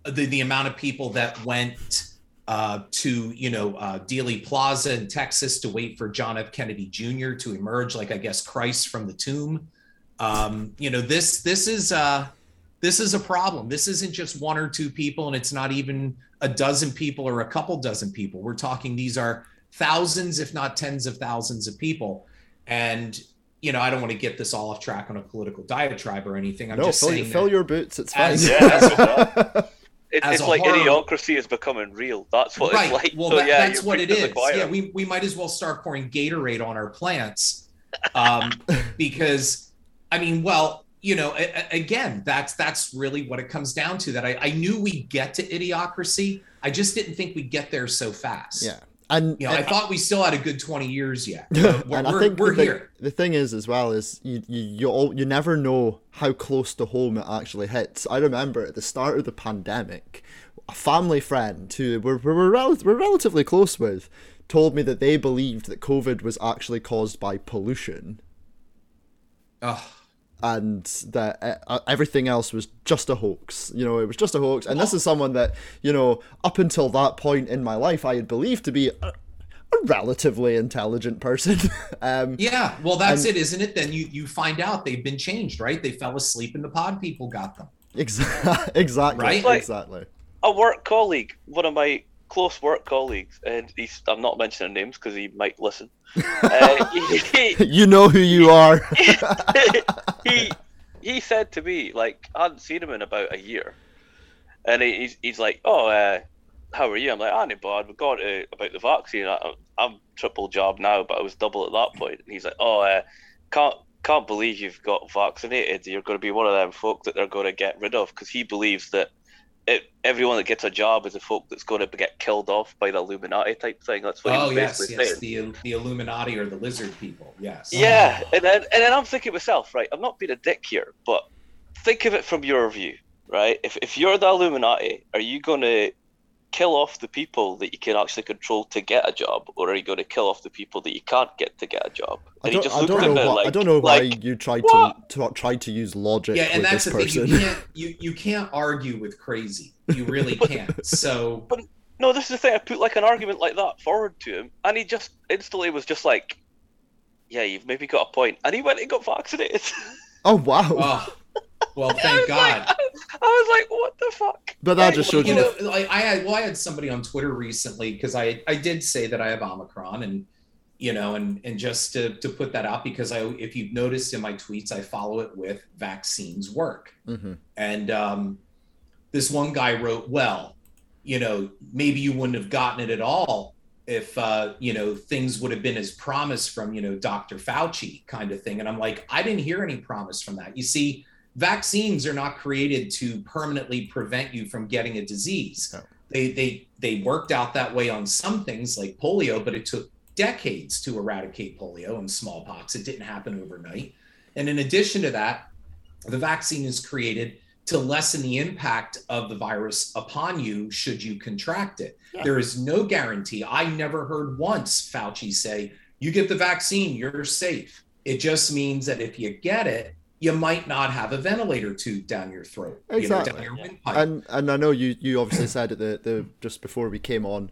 Um, the, the amount of people that went uh, to you know uh, Dealey Plaza in Texas to wait for John F. Kennedy Jr. to emerge, like I guess Christ from the tomb. Um, you know this this is uh, this is a problem. This isn't just one or two people, and it's not even a dozen people or a couple dozen people. We're talking these are thousands, if not tens of thousands of people. And you know, I don't want to get this all off track on a political diatribe or anything. I'm no, just fill, saying fill your boots. It's fine. As- Yeah, It, it's like horror- idiocracy is becoming real. That's what right. it's like. Well, so, that, yeah, that's what it preaching to is. the choir. Yeah, we, we might as well start pouring Gatorade on our plants, um, because I mean, well, you know, a- a- again, that's that's really what it comes down to. That I, I knew we'd get to idiocracy. I just didn't think we'd get there so fast. yeah, and You know, I thought we still had a good 20 years yet. We're, and I we're, think we're the thing, here. the thing is as well is you you you, all, you never know how close to home it actually hits. I remember at the start of the pandemic, a family friend who we're we're, rel- we're relatively close with told me that they believed that COVID was actually caused by pollution Ugh. And that uh, everything else was just a hoax. You know, it was just a hoax. And this is someone that, you know, up until that point in my life, I had believed to be a, a relatively intelligent person. um, Yeah, well, that's And- it, isn't it? Then you you find out they've been changed, right? They fell asleep and the pod people got them. exa- exactly. Right? Like- Exactly. a work colleague, one of my close work colleagues, and he's I'm not mentioning names because he might listen. Uh, he, You know who you are. he he said to me like I hadn't seen him in about a year, and he, he's he's like, "Oh, uh, how are you?" I'm like, "I'm bad. We got uh, about the vaccine. I, I'm triple job now, but I was double at that point." And he's like, "Oh, uh, can't." Can't believe you've got vaccinated. You're going to be one of them folk that they're going to get rid of because he believes that it, everyone that gets a job is a folk that's going to get killed off by the Illuminati type thing. That's what he Oh was yes, basically yes, saying. the the Illuminati or the lizard people. Yes. Yeah, and then and then I'm thinking myself, right? I'm not being a dick here, but think of it from your view, right? If if you're the Illuminati, are you going to kill off the people that you can actually control to get a job, or are you going to kill off the people that you can't get to get a job? I And he don't, just I looked don't at know me why. like, I don't know why like, you tried what? to, to try to use logic Yeah, and with that's this the thing. person. You can't you you can't argue with crazy. You really can't. So No, this is the thing. I put like an argument like that forward to him, and he just instantly was just like, "Yeah, you've maybe got a point," and he went and got vaccinated. oh wow! oh, well, thank God. Like, I was like, "What the fuck?" but that just showed you you. know, like I had well, I had somebody on Twitter recently because I I did say that I have Omicron and you know and and just to to put that out because I if you've noticed in my tweets I follow it with vaccines work Mhm. and um, this one guy wrote well you know maybe you wouldn't have gotten it at all if uh, you know things would have been as promised from you know Dr. Fauci kind of thing and I'm like I didn't hear any promise from that you see vaccines are not created to permanently prevent you from getting a disease No. they they they worked out that way on some things like polio but it took decades to eradicate polio and smallpox it didn't happen overnight and in addition to that the vaccine is created to lessen the impact of the virus upon you should you contract it. Yeah. There is no guarantee. I never heard once Fauci say, you get the vaccine, you're safe. It just means that if you get it, you might not have a ventilator tube down your throat, you know, down your windpipe. and and I know you you obviously said at the the just before we came on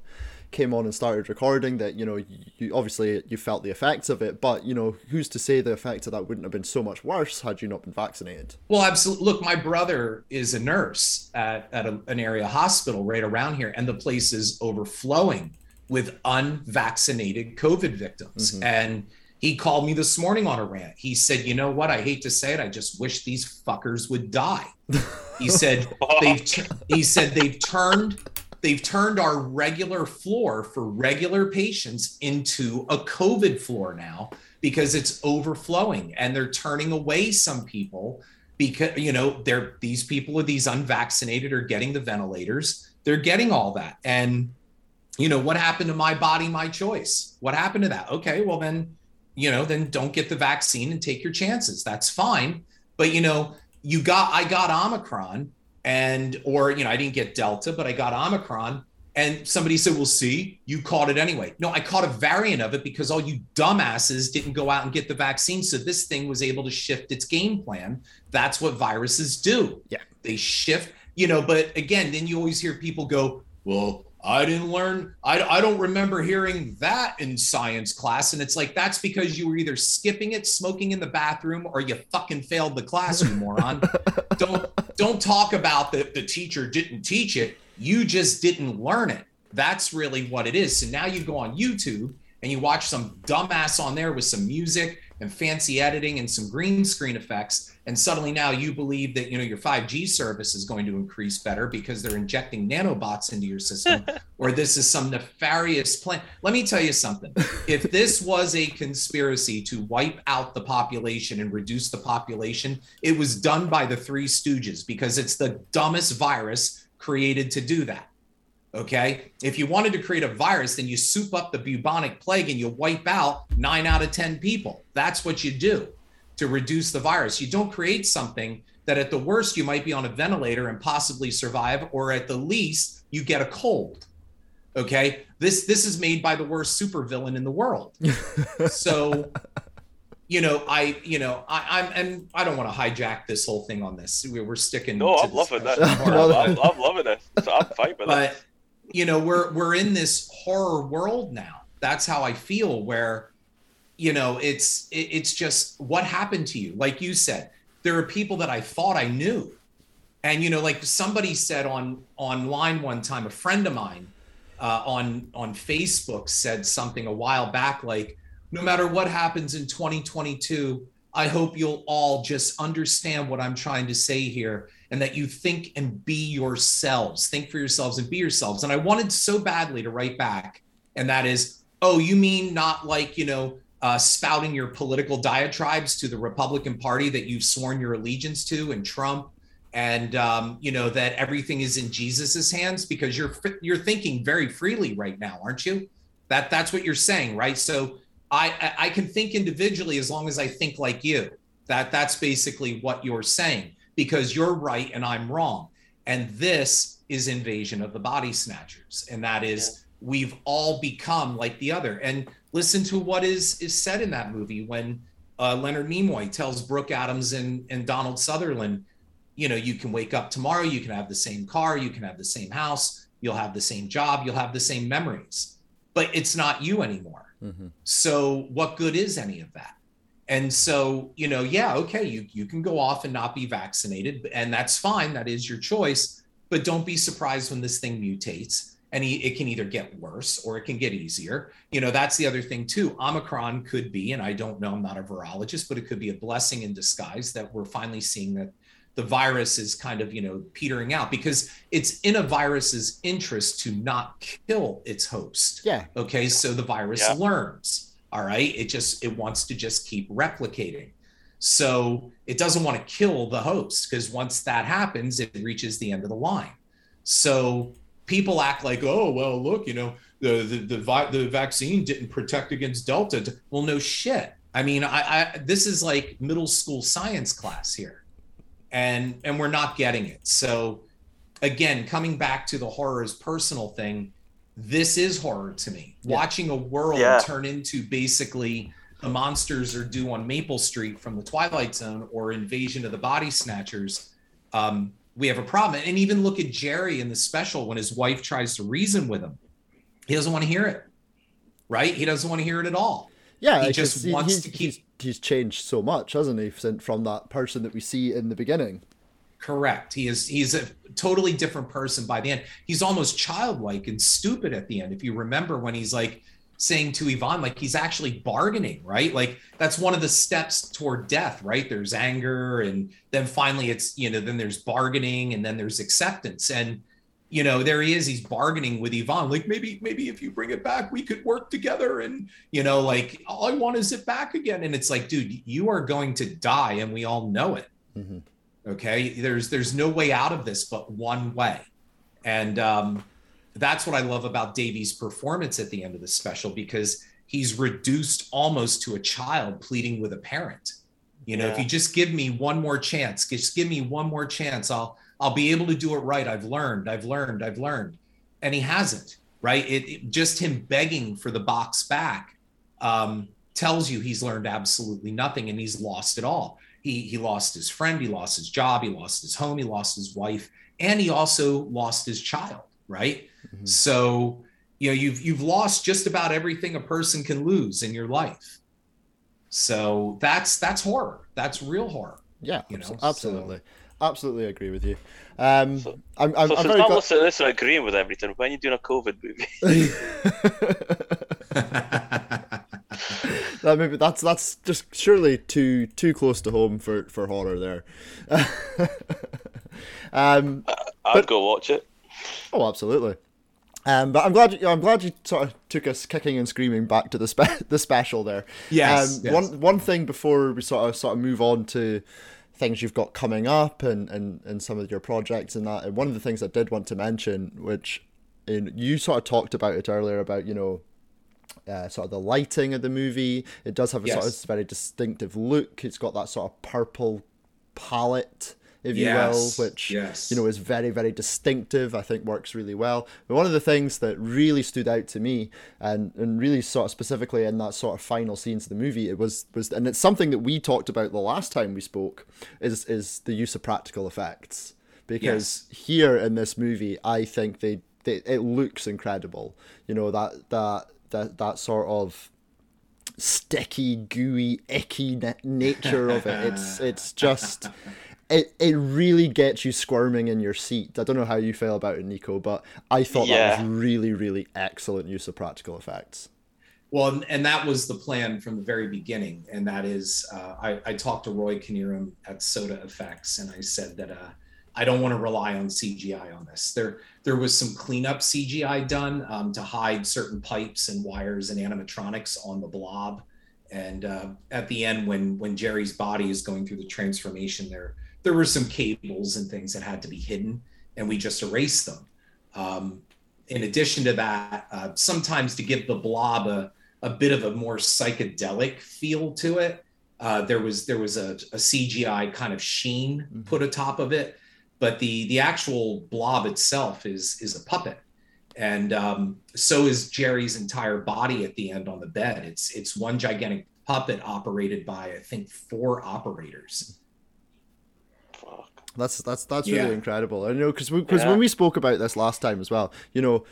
came on and started recording that you know you, you obviously you felt the effects of it but you know who's to say the effects of that wouldn't have been so much worse had you not been vaccinated Well, absolutely. Look, my brother is a nurse at, at a, an area hospital right around here, and the place is overflowing with unvaccinated COVID victims. Mm-hmm. And he called me this morning on a rant. He said, "You know what? I hate to say it. I just wish these fuckers would die." He said they've he said they've turned they've turned our regular floor for regular patients into a COVID floor now because it's overflowing and they're turning away some people because you know they're these people are these unvaccinated are getting the ventilators they're getting all that and you know what happened to my body my choice what happened to that okay well then you know then don't get the vaccine and take your chances. That's fine. But you know you got i got omicron and or you know i didn't get delta but i got omicron. And somebody said well see you caught it anyway. No i caught a variant of it because all you dumbasses didn't go out and get the vaccine. So this thing was able to shift its game plan. That's what viruses do. Yeah. they shift you know but again then you always hear people go well i didn't learn I, I don't remember hearing that in science class. And it's like that's because you were either skipping it smoking in the bathroom or you fucking failed the class you moron. Don't don't talk about that the teacher didn't teach it. You just didn't learn it. That's really what it is. So now you go on youtube and you watch some dumbass on there with some music and fancy editing and some green screen effects and suddenly now you believe that you know your 5g service is going to increase better because they're injecting nanobots into your system or this is some nefarious plan let me tell you something if this was a conspiracy to wipe out the population and reduce the population it was done by the three stooges because it's the dumbest virus created to do that Okay. If you wanted to create a virus, then you soup up the bubonic plague and you wipe out nine out of 10 people. That's what you do to reduce the virus. You don't create something that at the worst you might be on a ventilator and possibly survive, or at the least you get a cold. Okay. This this is made by the worst supervillain in the world. so you know, I, you know, I, I'm, and I don't want to hijack this whole thing on this. We- We're sticking. No, to I'm loving that. discussion. No, I'm, I'm loving this. So I'm fine with it. but you know we're we're in this horror world now that's how i feel where you know it's it, it's just what happened to you. Like you said there are people that i thought i knew. And you know like somebody said on online one time a friend of mine uh, on on facebook said something a while back like no matter what happens in 2022 i hope you'll all just understand what i'm trying to say here and that you think and be yourselves. Think for yourselves and be yourselves. And i wanted so badly to write back and that is oh you mean not like you know uh, spouting your political diatribes to the republican party that you've sworn your allegiance to and trump and um, you know that everything is in jesus's hands because you're you're thinking very freely right now aren't you? That that's what you're saying right? So i i I can think individually as long as i think like you. That that's basically what you're saying because you're right and i'm wrong. And this is invasion of the body snatchers. And that is we've all become like the other. And listen to what is is said in that movie when uh, leonard nimoy tells brooke adams and and donald sutherland you know you can wake up tomorrow you can have the same car you can have the same house you'll have the same job you'll have the same memories. But it's not you anymore. So what good is any of that? And so you know yeah okay you you can go off and not be vaccinated and that's fine that is your choice but don't be surprised when this thing mutates and e- it can either get worse or it can get easier. You know that's the other thing too. Omicron could be and i don't know i'm not a virologist but it could be a blessing in disguise that we're finally seeing that the virus is kind of you know petering out because it's in a virus's interest to not kill its host. Yeah. okay so the virus Yeah. learns all right? It just it wants to just keep replicating. So it doesn't want to kill the host because once that happens it reaches the end of the line. So people act like oh well look you know the the the, vi- the vaccine didn't protect against delta. Well no shit. I mean I, I this is like middle school science class here. And and we're not getting it. So again coming back to the horror horrors personal thing this is horror to me. Watching a world Yeah. turn into basically the monsters are due on maple street from the twilight zone or invasion of the body snatchers um, we have a problem and even look at jerry in the special when his wife tries to reason with him he doesn't want to hear it right he doesn't want to hear it at all Yeah, He just wants to keep- He's, he's changed so much, hasn't he, from that person that we see in the beginning? Correct. He is he's a totally different person by the end. He's almost childlike and stupid at the end. If you remember when he's like saying to Ivan, like he's actually bargaining, right? Like that's one of the steps toward death, right? There's anger, and then finally it's you know, then there's bargaining, and then there's acceptance. And you know, there he is, he's bargaining with Ivan, like maybe, maybe if you bring it back, we could work together. And you know, like all I want is it back again. And it's like, dude, you are going to die, and we all know it. Mm-hmm. Okay. There's there's no way out of this but one way. And um that's what I love about Davy's performance at the end of the special because he's reduced almost to a child pleading with a parent. You know, Yeah. if you just give me one more chance, just give me one more chance, I'll I'll be able to do it right. I've learned, I've learned, I've learned. And he hasn't, right? It, it- just him begging for the box back um, tells you he's learned absolutely nothing and he's lost it all. He he lost his friend, he lost his job, he lost his home, he lost his wife, and he also lost his child, right? Mhm. So, you know, you've you've lost just about everything a person can lose in your life. So that's that's horror. That's real horror. Yeah, you know, absolutely, absolutely agree with you. Um, So- I'm, I'm, So I'm since very I'm glad- listening this and agreeing with everything, when are you doing a COVID movie? that maybe that's that's just surely too too close to home for for horror there. um, I'd But- go watch it. oh, absolutely. Um, but I'm glad you, I'm glad you sort of took us kicking and screaming back to the spe- the special there. Yes, Um, yes. One one thing before we sort of sort of move on to things you've got coming up and, and, and some of your projects and that. And one of the things I did want to mention, which in, you sort of talked about it earlier about you know uh, sort of the lighting of the movie. It does have a sort of very distinctive look. It's got that sort of purple palette, if you will, which yes. you know is very very distinctive. I think works really well. But one of the things that really stood out to me, and and really sort of specifically in that sort of final scenes of the movie, it was was and it's something that we talked about the last time we spoke, is is the use of practical effects because here in this movie, I think they, they it looks incredible. You know that that that that sort of sticky, gooey, icky na- nature of it. It's it's just it it really gets you squirming in your seat. I don't know how you feel about it, Nico, but I thought that was really really excellent use of practical effects. Well, and, and that was the plan from the very beginning. And that is, uh, I, I talked to Roy Kinnearum at Soda Effects, and I said that uh, I don't want to rely on CGI on this. There, there was some cleanup CGI done um, to hide certain pipes and wires and animatronics on the blob. And uh, at the end, when when Jerry's body is going through the transformation, there there were some cables and things that had to be hidden, and we just erased them. Um, in addition to that, uh, sometimes to give the blob a, a bit of a more psychedelic feel to it, uh, there was there was a, a CGI kind of sheen Mhm. put atop of it, but the the actual blob itself is is a puppet, and um, so is Jerry's entire body at the end on the bed. It's it's one gigantic puppet operated by I think four operators. That's that's that's Yeah. really incredible. I know because because Yeah. when we spoke about this last time as well, you know,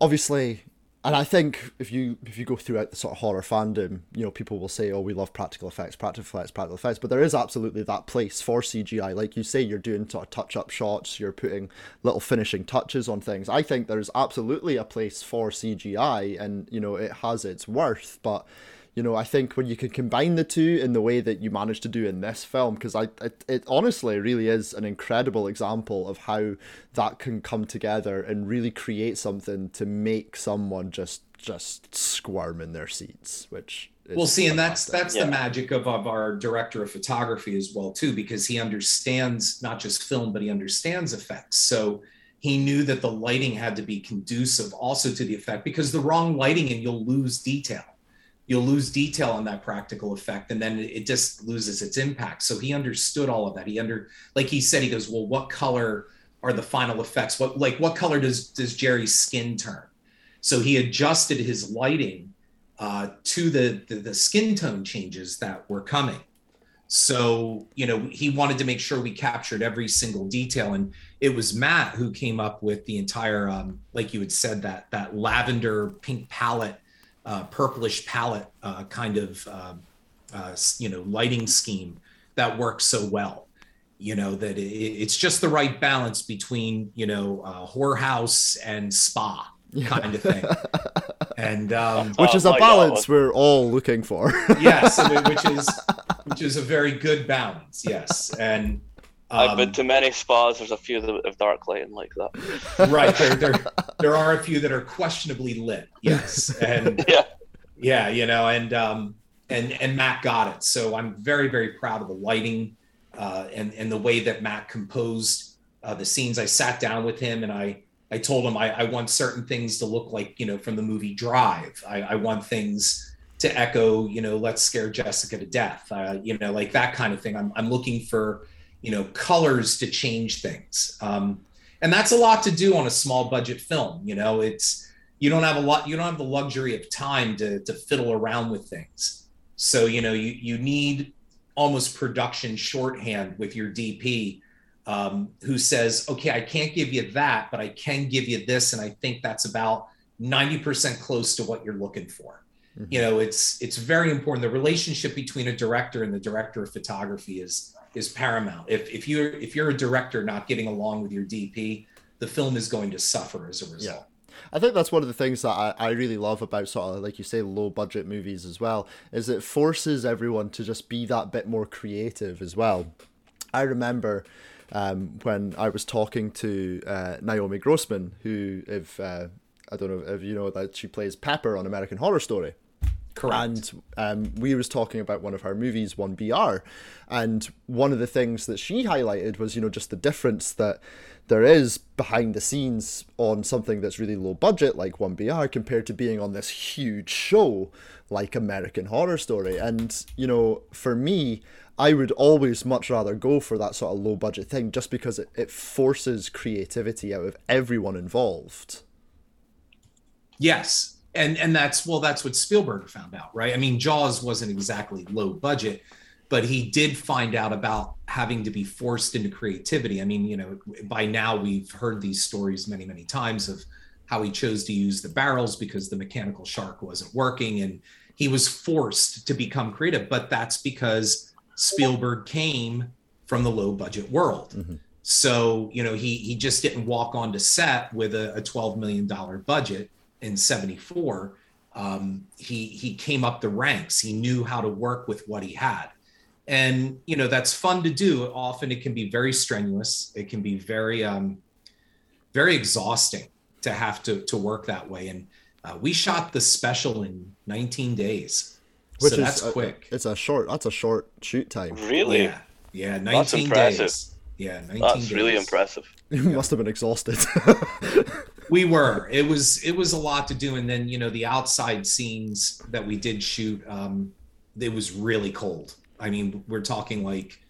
obviously, and I think if you if you go throughout the sort of horror fandom, you know, people will say, "Oh, we love practical effects, practical effects, practical effects," but there is absolutely that place for CGI. Like you say, you're doing sort of touch up shots, you're putting little finishing touches on things. I think there's absolutely a place for CGI, and you know, it has its worth, but you know, I think when you can combine the two in the way that you managed to do in this film, because I, it, it honestly really is an incredible example of how that can come together and really create something to make someone just just squirm in their seats, which is well see and that's that's Yeah. the magic of, of our director of photography as well too because he understands not just film but he understands effects. So he knew that the lighting had to be conducive also to the effect because the wrong lighting and you'll lose detail you'll lose detail on that practical effect and then it just loses its impact. So he understood all of that. He under like he said he goes well what color are the final effects? What like what color does does jerry's skin turn? So he adjusted his lighting uh, to the, the the skin tone changes that were coming. So you know he wanted to make sure we captured every single detail, and it was Matt who came up with the entire, um, like you had said, that that lavender pink palette, uh, purplish palette uh, kind of uh, uh, you know lighting scheme that works so well. you know that it, it's just the right balance between you know uh, whorehouse and spa kind of thing and um which is Oh a balance we're all looking for. yes I mean, which is which is a very good balance yes and I've been um, to many spas. There's a few that have dark lighting like that. right there, there there are a few that are questionably lit yes and Yeah. yeah you know and um and and matt got it so i'm very very proud of the lighting uh and and the way that matt composed uh the scenes i sat down with him and i i told him i, I want certain things to look like you know from the movie drive i, I want things to echo you know let's scare jessica to death uh, you know like that kind of thing i'm, I'm looking for you know colors to change things. Um and that's a lot to do on a small budget film you know it's you don't have a lot you don't have the luxury of time to to fiddle around with things. So you know you you need almost production shorthand with your dp um, who says okay i can't give you that but i can give you this and i think that's about 90% close to what you're looking for. You know it's it's very important. The relationship between a director and the director of photography is is paramount if if you're if you're a director not getting along with your dp the film is going to suffer as a result Yeah. I think that's one of the things that I, I really love about sort of like you say low budget movies as well is it forces everyone to just be that bit more creative as well. I remember um, when I was talking to uh, Naomi Grossman, who if uh, I don't know if you know that she plays Pepper on American Horror Story. Correct And um, we was talking about one of her movies, One BR, and one of the things that she highlighted was, you know, just the difference that there is behind the scenes on something that's really low budget, like One BR, compared to being on this huge show like American Horror Story. And you know, for me, I would always much rather go for that sort of low budget thing, just because it, it forces creativity out of everyone involved. Yes. And and that's well, that's what Spielberg found out, right? I mean, Jaws wasn't exactly low budget, but he did find out about having to be forced into creativity. I mean, you know, by now we've heard these stories many, many times of how he chose to use the barrels because the mechanical shark wasn't working and he was forced to become creative, but that's because Spielberg came from the low budget world. Mm-hmm. So, you know, he he just didn't walk onto set with a, a $12 million budget in 74. Um, he he came up the ranks. He knew how to work with what he had. And you know, that's fun to do. Often it can be very strenuous. It can be very um very exhausting to have to to work that way. And uh, we shot the special in 19 days. Which so is that's a- quick. It's a short that's a short shoot time. Really? Yeah. Yeah, 19 That's impressive. days. Yeah, 19 That's really impressive. You must have been exhausted. we were. It was it was a lot to do. And then you know the outside scenes that we did shoot um it was really cold. I mean we're talking like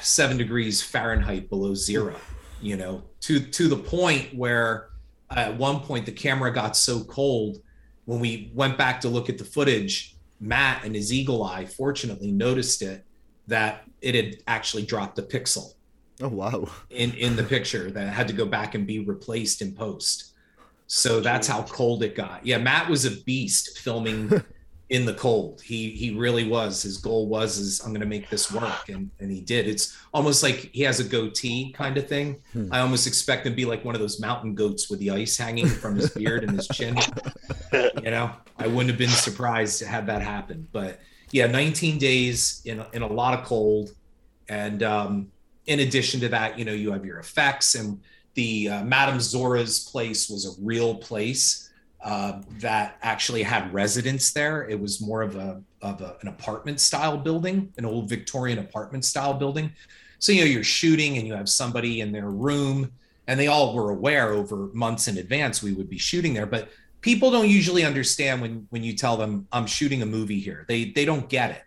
seven degrees fahrenheit below zero you know to to the point where at one point the camera got so cold when we went back to look at the footage matt and his eagle eye fortunately noticed it that it had actually dropped a pixel oh wow. in in the picture that had to go back and be replaced in post. So that's how cold it got. Yeah, Matt was a beast filming in the cold. He he really was. His goal was is I'm going to make this work and and he did. It's almost like he has a goatee kind of thing. I almost expect him to be like one of those mountain goats with the ice hanging from his beard and his chin. you know, I wouldn't have been surprised to have that happen. But yeah, 19 days in a, in a lot of cold and um in addition to that, you know, you have your effects and the uh, Madame Zora's place was a real place uh, that actually had residents there. It was more of a of a, an apartment style building, an old Victorian apartment style building. So you know, you're shooting and you have somebody in their room, and they all were aware over months in advance we would be shooting there. But people don't usually understand when when you tell them I'm shooting a movie here. They they don't get it,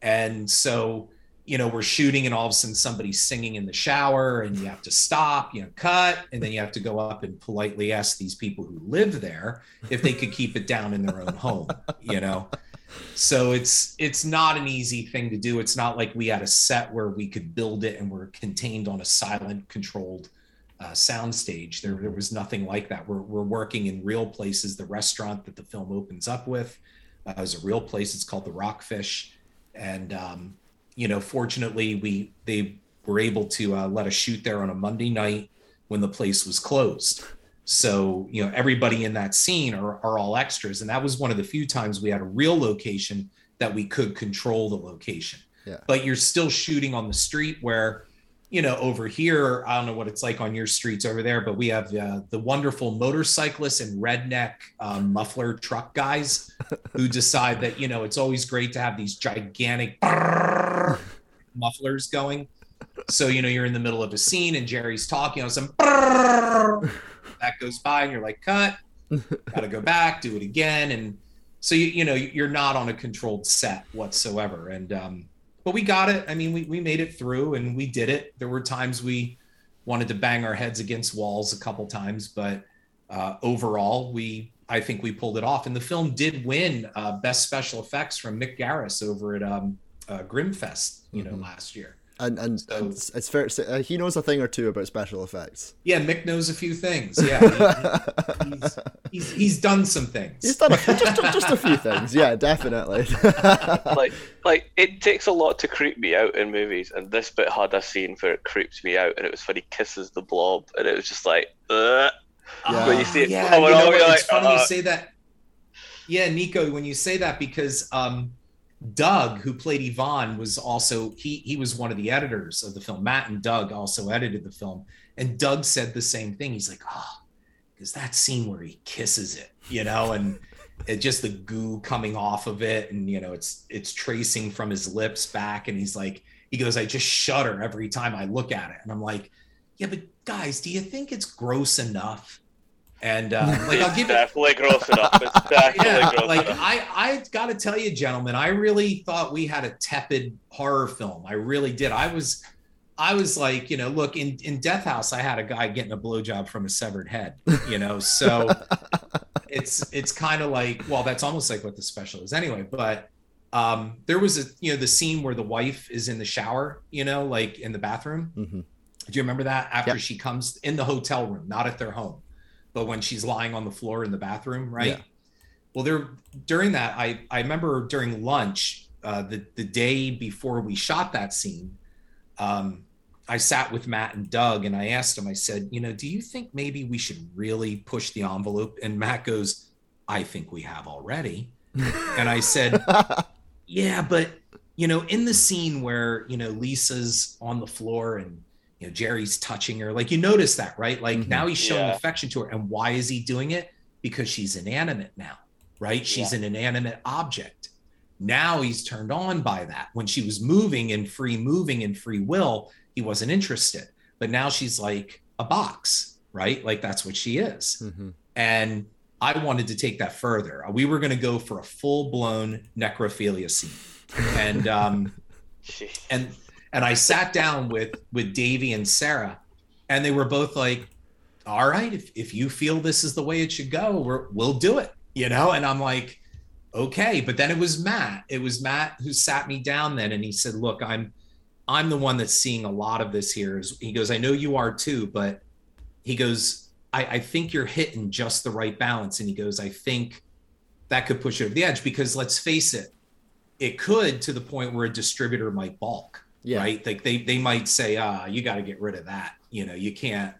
and so you know, we're shooting and all of a sudden somebody's singing in the shower and you have to stop, you know, cut, and then you have to go up and politely ask these people who live there if they could keep it down in their own home, you know. So it's it's not an easy thing to do. It's not like we had a set where we could build it and we're contained on a silent controlled uh, sound stage. There, there was nothing like that. We're, we're working in real places. The restaurant that the film opens up with uh, is a real place. It's called the Rockfish. And, um, you know, fortunately, we they were able to uh, let us shoot there on a Monday night when the place was closed. So, you know, everybody in that scene are, are all extras. And that was one of the few times we had a real location that we could control the location. Yeah. But you're still shooting on the street where, you know, over here, I don't know what it's like on your streets over there, but we have uh, the wonderful motorcyclists and redneck um, muffler truck guys who decide that, you know, it's always great to have these gigantic mufflers going. So, you know, you're in the middle of a scene and Jerry's talking on some that goes by and you're like, cut, gotta go back, do it again. And so, you, you know, you're not on a controlled set whatsoever. And, um, but we got it. I mean, we, we made it through and we did it. There were times we wanted to bang our heads against walls a couple times, but uh, overall, we, I think we pulled it off. And the film did win uh, best special effects from Mick Garris over at um, uh, Grimmfest, you know, last year. And and, and it's, it's fair to say uh, he knows a thing or two about special effects. Yeah, Mick knows a few things. Yeah, he- he- he's, he's, he's done some things. He's done a, just just a few things. Yeah, definitely. like like it takes a lot to creep me out in movies, and this bit had a scene where it creeps me out, and it was when he kisses the blob, and it was just like, Ugh. Yeah. when you see it yeah, coming you know on, what? you're it's like, funny you uh, say that. Yeah, Nico, when you say that, because um, Doug, who played Ivan, was also he he was one of the editors of the film. Matt and Doug also edited the film, and Doug said the same thing. He's like, ah, oh, because that scene where he kisses it, you know, and it just the goo coming off of it, and you know, it's it's tracing from his lips back, and he's like, he goes, I just shudder every time I look at it, and I'm like, yeah, but guys, do you think it's gross enough? And uh, like, I'll give it definitely gross enough. Definitely yeah, gross like enough. I, I got to tell you, gentlemen, I really thought we had a tepid horror film. I really did. I was, I was like, you know, look in in Death House, I had a guy getting a blowjob from a severed head. You know, so it's it's kind of like, well, that's almost like what the special is anyway. But um, there was a, you know, the scene where the wife is in the shower, you know, like in the bathroom. Mhm. Do you remember that? After Yep. she comes in the hotel room, not at their home, but when she's lying on the floor in the bathroom, right? Yeah. Well, there during that, I I remember during lunch, uh, the the day before we shot that scene, um, I sat with Matt and Doug, and I asked him. I said, you know, do you think maybe we should really push the envelope? And Matt goes, I think we have already. and I said, yeah, but you know, in the scene where you know Lisa's on the floor and you know Jerry's touching her, like you notice that, right? Like Mhm. now he's showing Yeah. affection to her, and why is he doing it? Because she's inanimate now, right? She's an inanimate object. Now he's turned on by that. When she was moving and free moving and free will, he wasn't interested. But now she's like a box, right? Like that's what she is. Mhm. And I wanted to take that further. We were going to go for a full blown necrophilia scene. And um, and and I sat down with with Davy and Sarah, and they were both like, "All right, if if you feel this is the way it should go, we're, we'll do it," you know. And I'm like, "Okay," but then it was Matt. It was Matt who sat me down then, and he said, "Look, I'm I'm the one that's seeing a lot of this here." He goes, "I know you are too, but he goes, I, I think you're hitting just the right balance," and he goes, "I think." That could push it over the edge because let's face it, it could to the point where a distributor might balk Yeah. right? Like they they might say ah you got to get rid of that you know you can't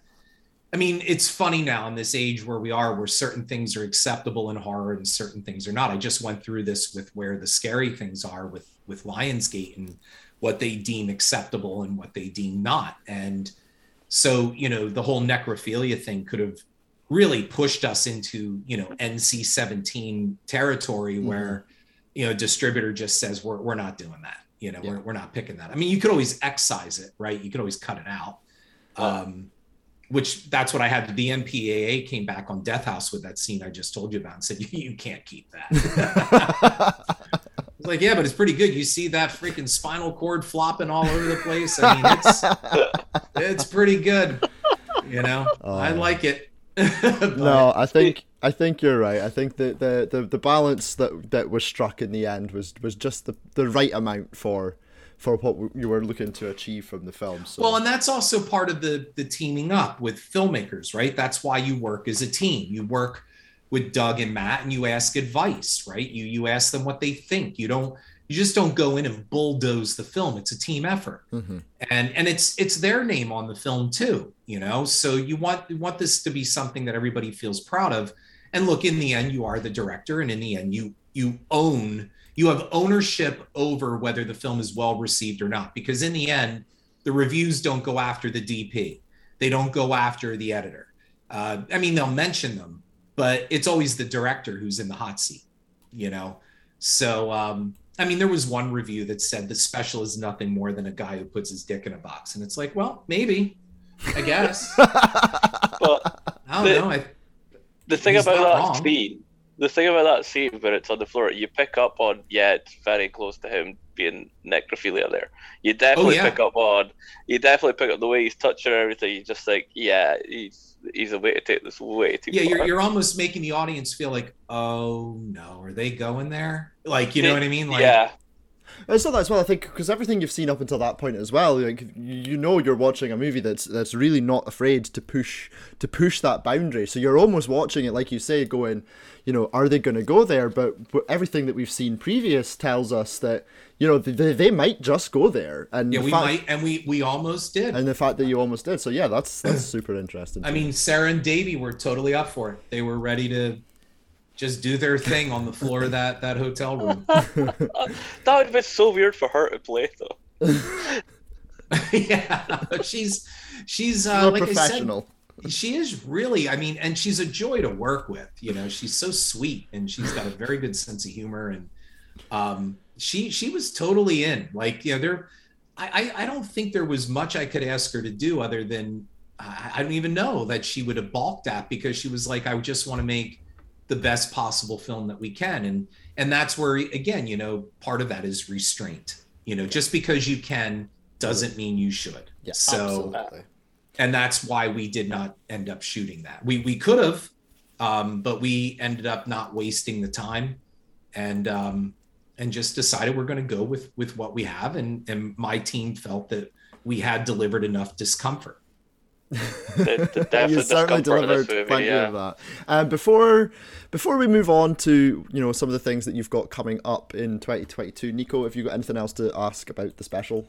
i mean it's funny now in this age where we are where certain things are acceptable in horror and certain things are not. I just went through this with where the scary things are with with lionsgate and what they deem acceptable and what they deem not. And so you know the whole necrophilia thing could have really pushed us into you know nc-17 territory where you know distributor just says we're, we're not doing that you know Yeah. we're, we're not picking that. I mean you could always excise it right? You could always cut it out. Um which that's what i had. The mpaa came back on death house with that scene i just told you about and said you, can't keep that. It's like yeah but it's pretty good. You see that freaking spinal cord flopping all over the place? I mean it's it's pretty good you know? I Oh. like it no, I think I think you're right. I think the, the, the, the balance that that was struck in the end was was just the, the right amount for for what you were looking to achieve from the film. So Well, and that's also part of the the teaming up with filmmakers, right? That's why you work as a team. You work with Doug and Matt, and you ask advice, right? You you ask them what they think. You don't you just don't go in and bulldoze the film. It's a team effort. Mhm. and and it's it's their name on the film too you know? So you want you want this to be something that everybody feels proud of. And look in the end you are the director and in the end you you own you have ownership over whether the film is well received or not because in the end the reviews don't go after the dp they don't go after the editor. Uh, i mean they'll mention them but it's always the director who's in the hot seat you know? So um i mean there was one review that said the special is nothing more than a guy who puts his dick in a box and it's like well maybe i guess But i don't The- know I, the thing about that wrong. scene, the thing about that scene where it's on the floor, you pick up on, yeah, it's very close to him being necrophilia there. You oh, definitely Oh, yeah. pick up on, you definitely pick up the way he's touching everything. You just think, yeah, he's he's a way to take this way too yeah far. you're, you're almost making the audience feel like oh no are they going there like you know what i mean like yeah, It's not that as well. I think because everything you've seen up until that point as well, like you know, you're watching a movie that's that's really not afraid to push to push that boundary. So you're almost watching it, like you say, going, you know, are they going to go there? But, but everything that we've seen previous tells us that you know they, they might just go there. And yeah the we fact, might and we we almost did and the fact that you almost did. So yeah, that's that's super interesting. I mean, Sarah and Davy were totally up for it. They were ready to just do their thing on the floor of that that hotel room. that would be so weird for her to play though. yeah, she's she's You're uh, a like I said, she is really. I mean, and she's a joy to work with. You know, she's so sweet and she's got a very good sense of humor and um, she she was totally in. Like you know, there. I, I don't think there was much I could ask her to do other than I, I don't even know that she would have balked at because she was like, I just want to make the best possible film that we can, and and that's where again, you know, part of that is restraint. You know, just because you can doesn't mean you should. Yeah, so absolutely. and that's why we did not end up shooting that. We we could have, um, but we ended up not wasting the time, and um, and just decided we're going to go with with what we have. And and my team felt that we had delivered enough discomfort. The, the depth you certainly delivered movie, plenty yeah. of that. Um, before before we move on to you know some of the things that you've got coming up in 2022, Nico, have you got anything else to ask about the special?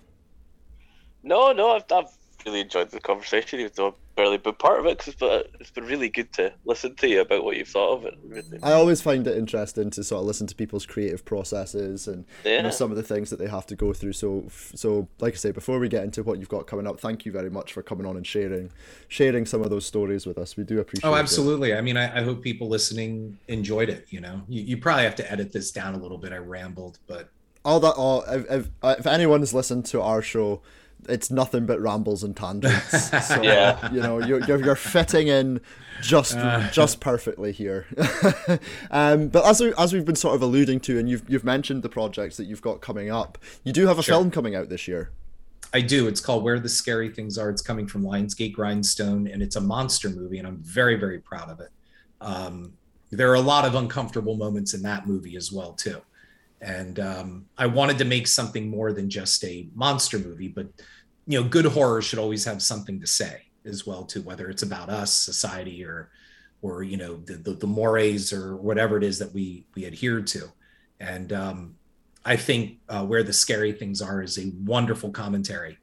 No, no, I've, I've really enjoyed the conversation, even though I've barely been part of it. Cause it's, it's been really good to listen to you about what you've thought of it. and. I always find it interesting to sort of listen to people's creative processes and you know some of the things that they have to go through. So, so like I say, before we get into what you've got coming up, thank you very much for coming on and sharing, sharing some of those stories with us. We do appreciate. Oh, it. absolutely. I mean, I, I hope people listening enjoyed it. You know, you, you probably have to edit this down a little bit. I rambled, but all that all if, if, uh, if anyone has listened to our show it's nothing but rambles and tangents so Yeah. you know you're, you're, you're fitting in just just perfectly here um, but as, we, as we've been sort of alluding to and you've, you've mentioned the projects that you've got coming up you do have a Sure. film coming out this year I do. It's called Where the Scary Things Are. It's coming from Lionsgate Grindstone, and it's a monster movie, and I'm very, very proud of it. Um, there are a lot of uncomfortable moments in that movie as well, too. And um, I wanted to make something more than just a monster movie, but you know, good horror should always have something to say as well, too, whether it's about us, society, or or you know, the the, the mores or whatever it is that we we adhere to. And um, I think uh, where the scary things are is a wonderful commentary,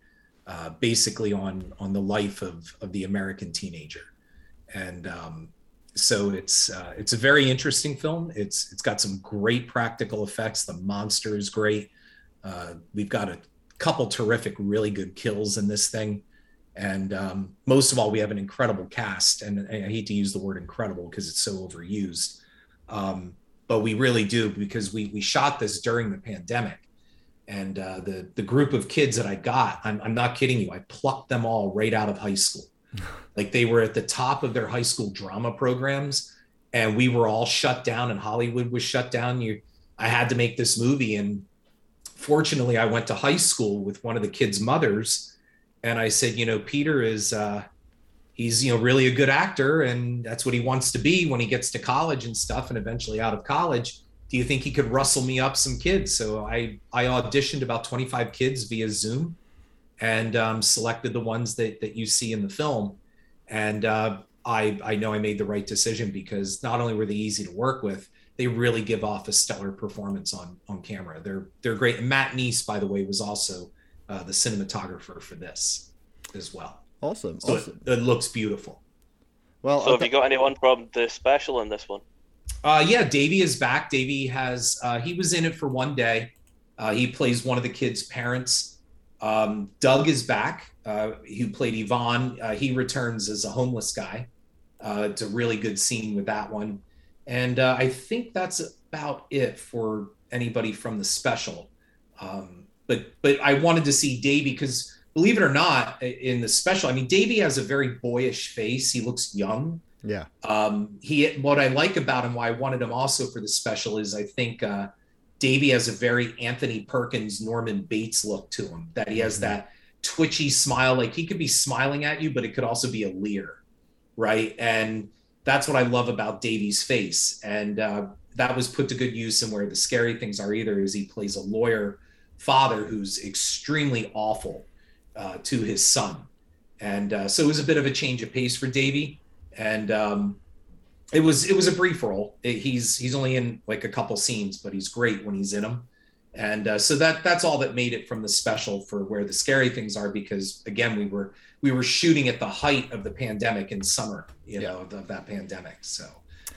uh, basically on on the life of of the American teenager, and um, so it's uh, it's a very interesting film. It's it's got some great practical effects. The monster is great. Uh, we've got a couple terrific, really good kills in this thing, and um, most of all, we have an incredible cast. And I hate to use the word incredible because it's so overused. Um, but we really do because we we shot this during the pandemic and uh, the the group of kids that i got I'm, I'm not kidding you i plucked them all right out of high school like they were at the top of their high school drama programs and we were all shut down and hollywood was shut down. You i had to make this movie and fortunately i went to high school with one of the kids mothers and i said you know peter is uh he's you know really a good actor and that's what he wants to be when he gets to college and stuff and eventually out of college. Do you think he could rustle me up some kids? So i i auditioned about 25 kids via zoom and um, selected the ones that that you see in the film and uh, i i know i made the right decision because not only were they easy to work with they really give off a stellar performance on on camera. They're they're great. And Matt Neese, by the way, was also uh, the cinematographer for this as well. Awesome, So awesome. it, it looks beautiful. Well, So I have you got anyone from the special in this one? Uh, yeah, Davy is back. Davy has uh, he was in it for one day. Uh, he plays one of the kids' parents. Um, Doug is back. Uh, who played Ivan? Uh, he returns as a homeless guy. Uh, it's a really good scene with that one, and uh, I think that's about it for anybody from the special. Um, but but I wanted to see Davy because believe it or not, in the special, I mean Davy has a very boyish face. He looks young yeah, um, he what I like about him, why I wanted him also for the special is I think uh, Davy has a very Anthony Perkins, Norman Bates look to him. That he has that twitchy smile, like he could be smiling at you, but it could also be a leer, right? And that's what I love about Davy's face, and uh, that was put to good use. And where the scary things are, either is he plays a lawyer father who's extremely awful uh, to his son, and uh, so it was a bit of a change of pace for Davy and um, it was it was a brief role. It- he's he's only in like a couple scenes, but he's great when he's in them. And uh, so that that's all that made it from the special for where the scary things are because again we were we were shooting at the height of the pandemic in summer, you Yeah. know, of, of that pandemic. So,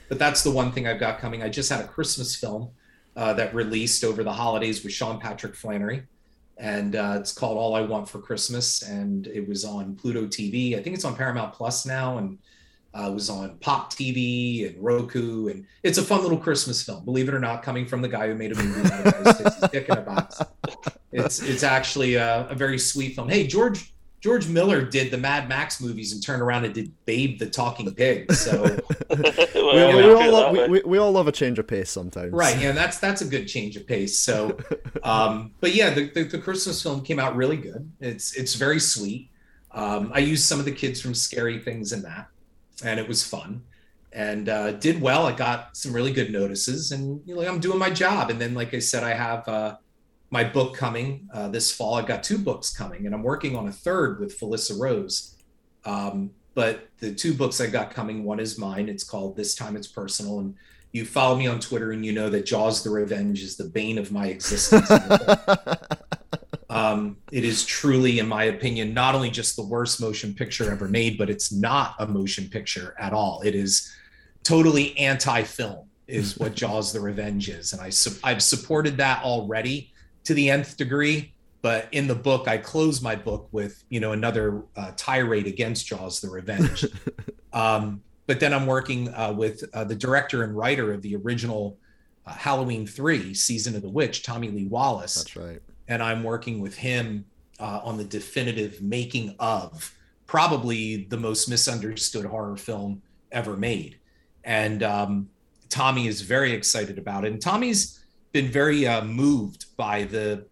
but that's the one thing I've got coming. I just had a Christmas film uh, that released over the holidays with Sean Patrick Flanery, and uh, it's called All I Want for Christmas, and it was on Pluto TV. I think it's on Paramount Plus now, and uh, was on Pop TV and Roku, and it's a fun little Christmas film. Believe it or not, coming from the guy who made a movie out of it, his dick in a box. It's it's actually a, a very sweet film. Hey, George George Miller did the Mad Max movies and turned around and did Babe the Talking Pig. So we, Well, we, yeah, all love, we, we, we all love a change of pace sometimes. right, yeah, that's that's a good change of pace. So, um, but yeah, the, the the Christmas film came out really good. It's it's very sweet. Um, I used some of the kids from Scary Things in that, and it was fun. And uh, did well. I got some really good notices, and you know, I'm doing my job. And then, like I said, I have uh, my book coming uh, this fall. I've got two books coming, and I'm working on a third with Felissa Rose. Um, but the two books I've got coming, one is mine. It's called This Time It's Personal, and you follow me on Twitter, and you know that Jaws: The Revenge is the bane of my existence. um, it is truly, in my opinion, not only just the worst motion picture ever made, but it's not a motion picture at all. It is totally anti-film, is what Jaws: The Revenge is, and I su- I've supported that already to the nth degree. But in the book, I close my book with you know another uh, tirade against Jaws: The Revenge. um, but then I'm working uh, with uh, the director and writer of the original uh, Halloween Three: Season of the Witch, Tommy Lee Wallace That's right. And I'm working with him uh, on the definitive making of probably the most misunderstood horror film ever made. And um, Tommy is very excited about it. And Tommy's been very uh, moved by the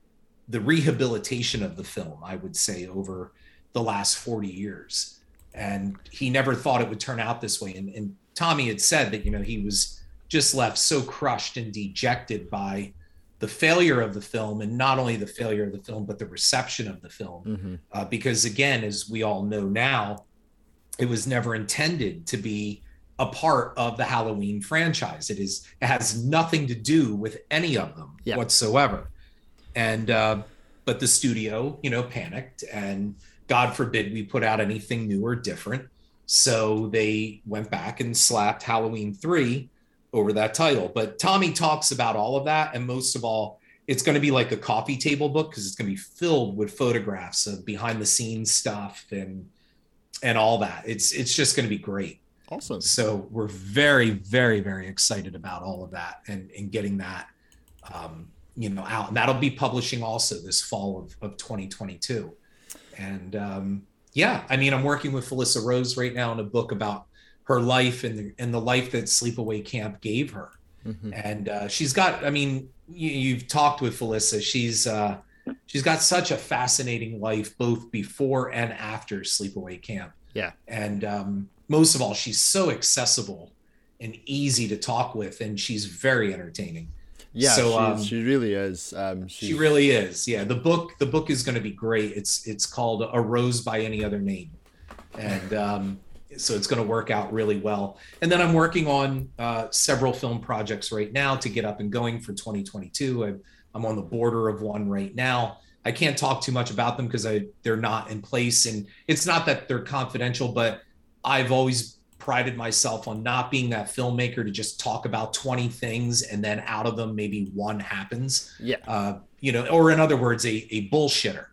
the rehabilitation of the film, I would say, over the last 40 years. And he never thought it would turn out this way. And, and Tommy had said that, you know, he was just left so crushed and dejected by the failure of the film and not only the failure of the film but the reception of the film. Hmm uh, because again as we all know now it was never intended to be a part of the halloween franchise. It is it has nothing to do with any of them Yeah. whatsoever. And uh, but the studio you know panicked and god forbid we put out anything new or different. So they went back and slapped halloween 3 over that title. But tommy talks about all of that and most of all it's going to be like a coffee table book because it's going to be filled with photographs of behind the scenes stuff and and all that. It's it's just going to be great. Awesome. so we're very very very excited about all of that and and getting that um you know out. And that'll be publishing also this fall of, of 2022 and um yeah i mean i'm working with felissa rose right now in a book about her life and the, and the life that sleepaway camp gave her. Mhm. and uh, she's got i mean you, you've talked with felissa. She's uh she's got such a fascinating life both before and after sleepaway camp. Yeah. and um most of all she's so accessible and easy to talk with and she's very entertaining. Yeah, So, she, um, she really is. Um, she really is. Yeah the book the book is going to be great. It's it's called a rose by any other name. And um so it's going to work out really well. And then I'm working on uh, several film projects right now to get up and going for 2022. I, I'm on the border of one right now. I can't talk too much about them because I they're not in place, and it's not that they're confidential, but I've always prided myself on not being that filmmaker to just talk about 20 things and then out of them maybe one happens. Yeah. Uh, you know, or in other words, a, a bullshitter.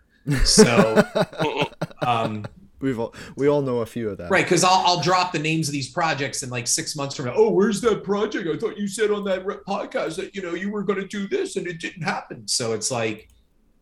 So, um, We've all, we all know a few of that, right. Cause I'll, I'll drop the names of these projects and like six months from now, oh, where's that project? I thought you said on that podcast that, you know, you were going to do this and it didn't happen. So it's like,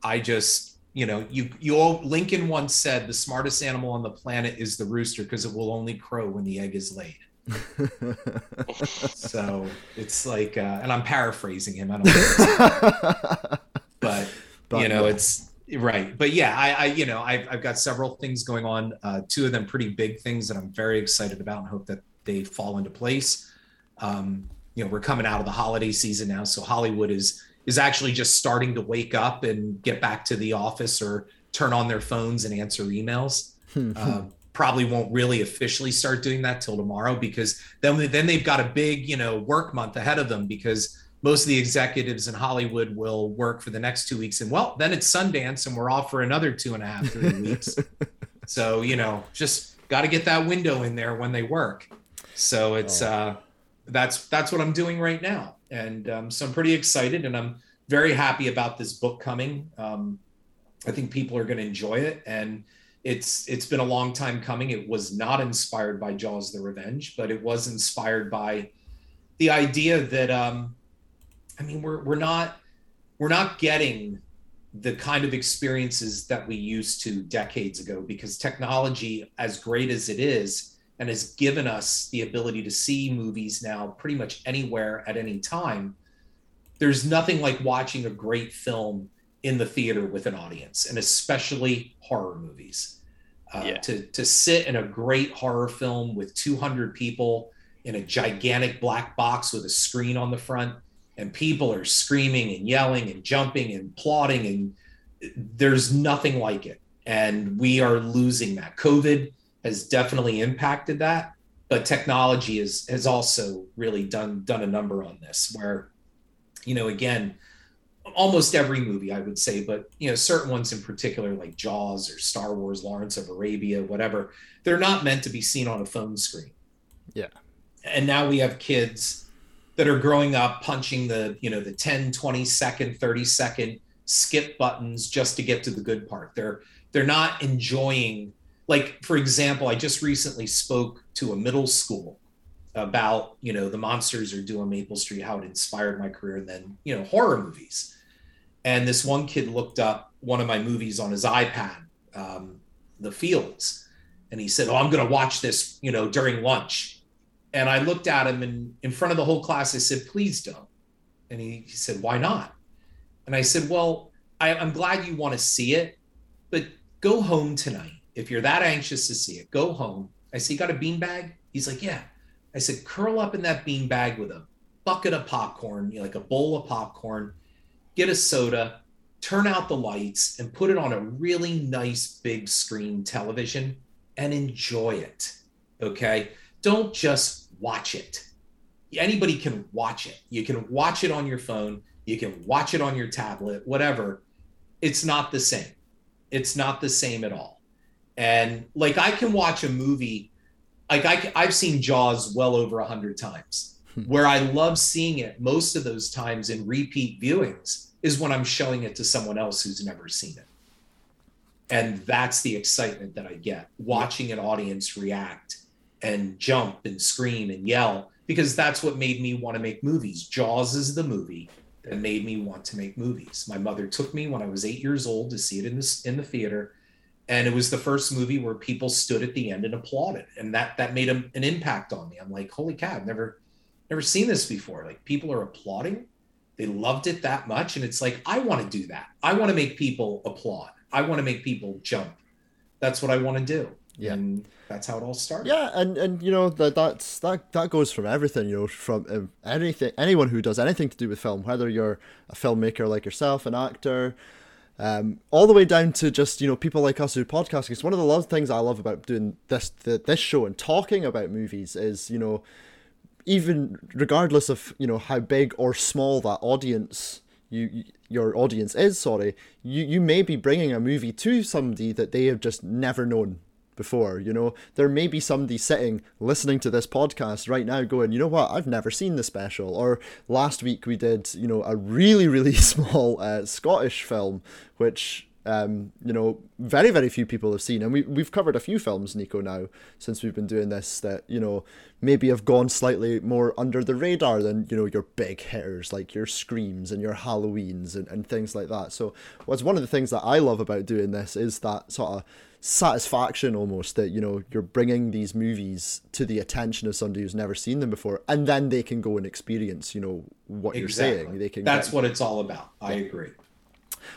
I just, you know, you, you all, Lincoln once said the smartest animal on the planet is the rooster because it will only crow when the egg is laid. so it's like, uh, and I'm paraphrasing him. I don't know. but, But you know, yeah. it's right. But yeah, I, I you know, I've, I've got several things going on. Uh, two of them pretty big things that I'm very excited about and hope that they fall into place. Um, you know, we're coming out of the holiday season now, so Hollywood is is actually just starting to wake up and get back to the office or turn on their phones and answer emails. uh, probably won't really officially start doing that till tomorrow because then then they've got a big you know work month ahead of them because most of the executives in Hollywood will work for the next two weeks and well then it's Sundance and we're off for another two and a half three weeks. So you know just got to get that window in there when they work. So it's uh that's that's what I'm doing right now, and um, so I'm pretty excited, and I'm very happy about this book coming. Um, I think people are going to enjoy it, and it's it's been a long time coming. It was not inspired by Jaws: The Revenge, but it was inspired by the idea that um, I mean we're we're not we're not getting the kind of experiences that we used to decades ago because technology, as great as it is, and has given us the ability to see movies now pretty much anywhere at any time. There's nothing like watching a great film in the theater with an audience, and especially horror movies. Uh, Yeah. To to sit in a great horror film with 200 people in a gigantic black box with a screen on the front, and people are screaming and yelling and jumping and plotting and there's nothing like it. And we are losing that. COVID has definitely impacted that, but technology is, has also really done done a number on this. Where, you know, again, almost every movie I would say, but you know, certain ones in particular, like Jaws or Star Wars, Lawrence of Arabia, whatever, they're not meant to be seen on a phone screen. Yeah. And now we have kids that are growing up punching the, you know, the 10, 20 second, 30 second skip buttons just to get to the good part. They're they're not enjoying like for example, I just recently spoke to a middle school about, you know, the monsters are due on Maple Street, how it inspired my career, and then, you know, horror movies. And this one kid looked up one of my movies on his iPad, um, The Fields, and he said, "Oh, I'm going to watch this, you know, during lunch." And I looked at him and in front of the whole class, I said, "Please don't." And he, he said, "Why not?" And I said, "Well, I, I'm glad you want to see it, but go home tonight. If you're that anxious to see it, go home." I said, "You got a beanbag?" He's like, "Yeah." I said, "Curl up in that beanbag with a bucket of popcorn, you know, like a bowl of popcorn." get a soda, turn out the lights, and put it on a really nice big screen television and enjoy it. Okay. Don't just watch it. Anybody can watch it. You can watch it on your phone, you can watch it on your tablet, whatever. It's not the same. It's not the same at all. And like I can watch a movie, like I, I've seen Jaws well over a hundred times hmm. where I love seeing it most of those times in repeat viewings is when I'm showing it to someone else who's never seen it. And that's the excitement that I get watching an audience react and jump and scream and yell because that's what made me want to make movies. Jaws is the movie that made me want to make movies. My mother took me when I was 8 years old to see it in this in the theater and it was the first movie where people stood at the end and applauded and that that made a, an impact on me. I'm like, "Holy cow, I've never never seen this before. Like people are applauding. They loved it that much. And it's like, I want to do that. I want to make people applaud. I want to make people jump. That's what I want to do. Yeah. And that's how it all started. Yeah, and and you know that that's that that goes from everything. You know, from um, anything, anyone who does anything to do with film, whether you're a filmmaker like yourself, an actor, um, all the way down to just you know people like us who podcast. Because one of the love things I love about doing this the, this show and talking about movies is you know even regardless of you know how big or small that audience you your audience is sorry you you may be bringing a movie to somebody that they have just never known before you know there may be somebody sitting listening to this podcast right now going you know what i've never seen the special or last week we did you know a really really small uh, scottish film which um, you know, very, very few people have seen. And we, we've covered a few films, Nico, now, since we've been doing this, that, you know, maybe have gone slightly more under the radar than, you know, your big hitters, like your Screams and your Halloweens and, and things like that. So, what's one of the things that I love about doing this is that sort of satisfaction almost that, you know, you're bringing these movies to the attention of somebody who's never seen them before, and then they can go and experience, you know, what Exactly. you're saying. They can That's get- what it's all about. I agree.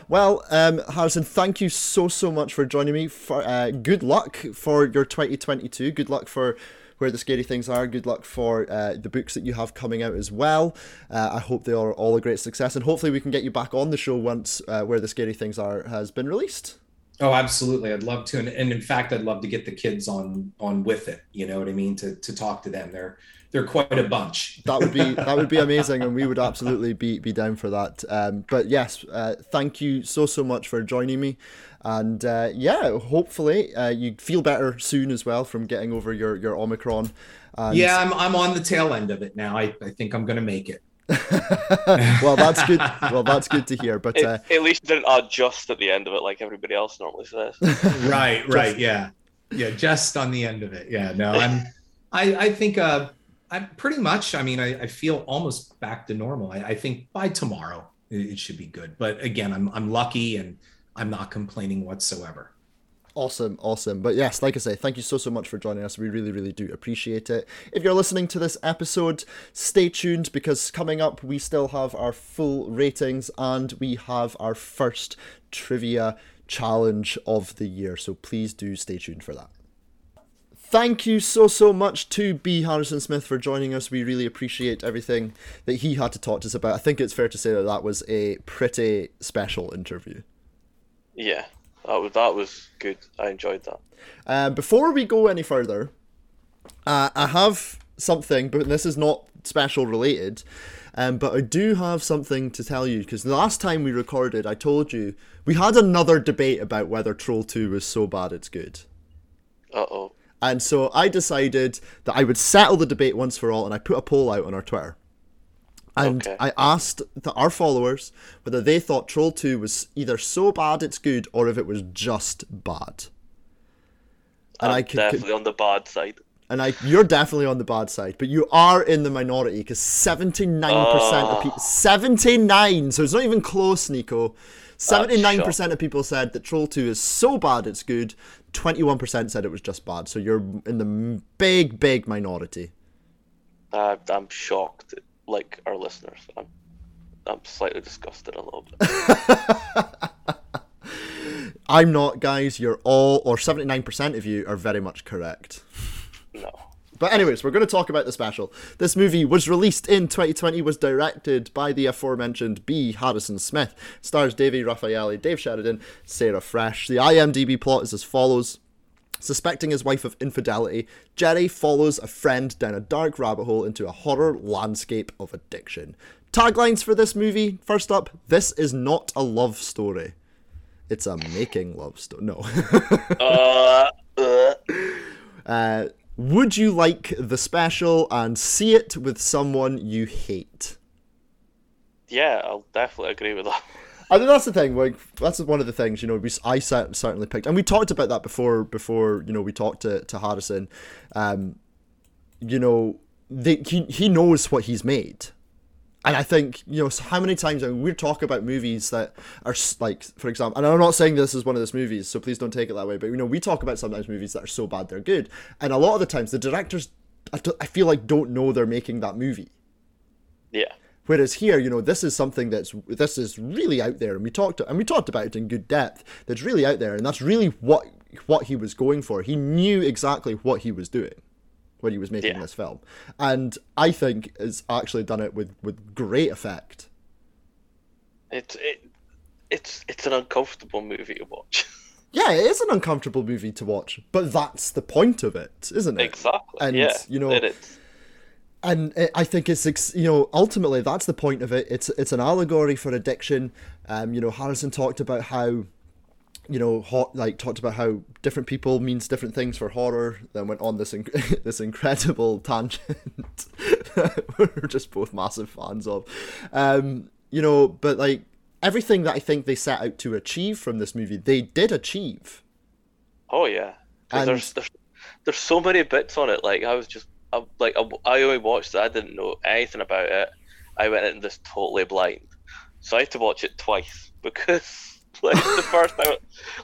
well, um, Harrison, thank you so so much for joining me. For uh, good luck for your 2022. Good luck for where the scary things are. Good luck for uh, the books that you have coming out as well. Uh, I hope they are all a great success, and hopefully we can get you back on the show once uh, where the scary things are has been released. Oh, absolutely. I'd love to. And, and in fact, I'd love to get the kids on on with it. You know what I mean? To to talk to them. They're they're quite a bunch. That would be that would be amazing, and we would absolutely be be down for that. Um, but yes, uh, thank you so so much for joining me, and uh, yeah, hopefully uh, you feel better soon as well from getting over your your omicron. And, Yeah, I'm I'm on the tail end of it now. I, I think I'm gonna make it. well, that's good. Well, that's good to hear. But It, uh, at least you didn't add just at the end of it like everybody else normally says. right, right, yeah. Yeah, just on the end of it. Yeah, no, I'm I I think uh I'm pretty much, I mean, I, I feel almost back to normal. I, I think by tomorrow it, it should be good. But again, I'm I'm lucky and I'm not complaining whatsoever. Awesome, awesome. But yes, like I say, thank you so, so much for joining us. We really, really do appreciate it. If you're listening to this episode, stay tuned because coming up, we still have our full ratings and we have our first trivia challenge of the year. So please do stay tuned for that. Thank you so, so much to B. Harrison Smith for joining us. We really appreciate everything that he had to talk to us about. I think it's fair to say that that was a pretty special interview. Yeah, that was that was good. I enjoyed that. Um, before we go any further, uh, I have something, but this is not special related. Um, but I do have something to tell you because the last time we recorded, I told you we had another debate about whether Troll 2 was so bad it's good. Uh oh. And so I decided that I would settle the debate once for all, and I put a poll out on our Twitter. And Okay. I asked the, our followers whether they thought Troll 2 was either so bad it's good or if it was just bad. And I'm I could, definitely on the bad side. and I, you're definitely on the bad side, but you are in the minority because 79% of people, 79, so it's not even close, Nico. 79% of people said that Troll 2 is so bad it's good, 21% said it was just bad, so you're in the big, big minority. Uh, I'm shocked, like our listeners. I'm, I'm slightly disgusted a little bit. I'm not, guys, you're all, or 79% of you are very much correct. No. But anyways, we're going to talk about the special. This movie was released in 2020, was directed by the aforementioned B. Harrison Smith, stars Davy Raphaely, Dave Sheridan, Sarah French. The IMDb plot is as follows. Suspecting his wife of infidelity, Jerry follows a friend down a dark rabbit hole into a horror landscape of addiction. Taglines for this movie first up, this is not a love story. It's a making love story. No. Uh, uh, Uh, would you like the special and see it with someone you hate? yeah, I'll definitely agree with that. I think that's the thing. Like that's one of the things you know. We I certainly picked, and we talked about that before. Before you know, we talked to to Harrison. Um, you know, they, he he knows what he's made, and I think you know how many times I mean, we talk about movies that are like, for example, and I'm not saying this is one of those movies, so please don't take it that way. But you know, we talk about sometimes movies that are so bad they're good, and a lot of the times the directors, I feel like don't know they're making that movie. Yeah. Whereas here, you know, this is something that's this is really out there, and we talked and we talked about it in good depth. That's really out there, and that's really what what he was going for. He knew exactly what he was doing when he was making Yeah. this film, and I think has actually done it with with great effect. It, it it's it's an uncomfortable movie to watch. Yeah, it is an uncomfortable movie to watch, but that's the point of it, isn't it? exactly. And, yeah. you know, it is. And I think it's you know ultimately that's the point of it. It's it's an allegory for addiction. Um, you know, Harrison talked about how you know hot like talked about how different people means different things for horror. Then went on this inc- this incredible tangent that we're just both massive fans of. Um, you know, but like everything that I think they set out to achieve from this movie, they did achieve. Oh yeah And- there's, there's there's so many bits on it. Like I was just I, like I, I only watched it. I didn't know anything about it. I went in this totally blind, so I had to watch it twice because like the first time,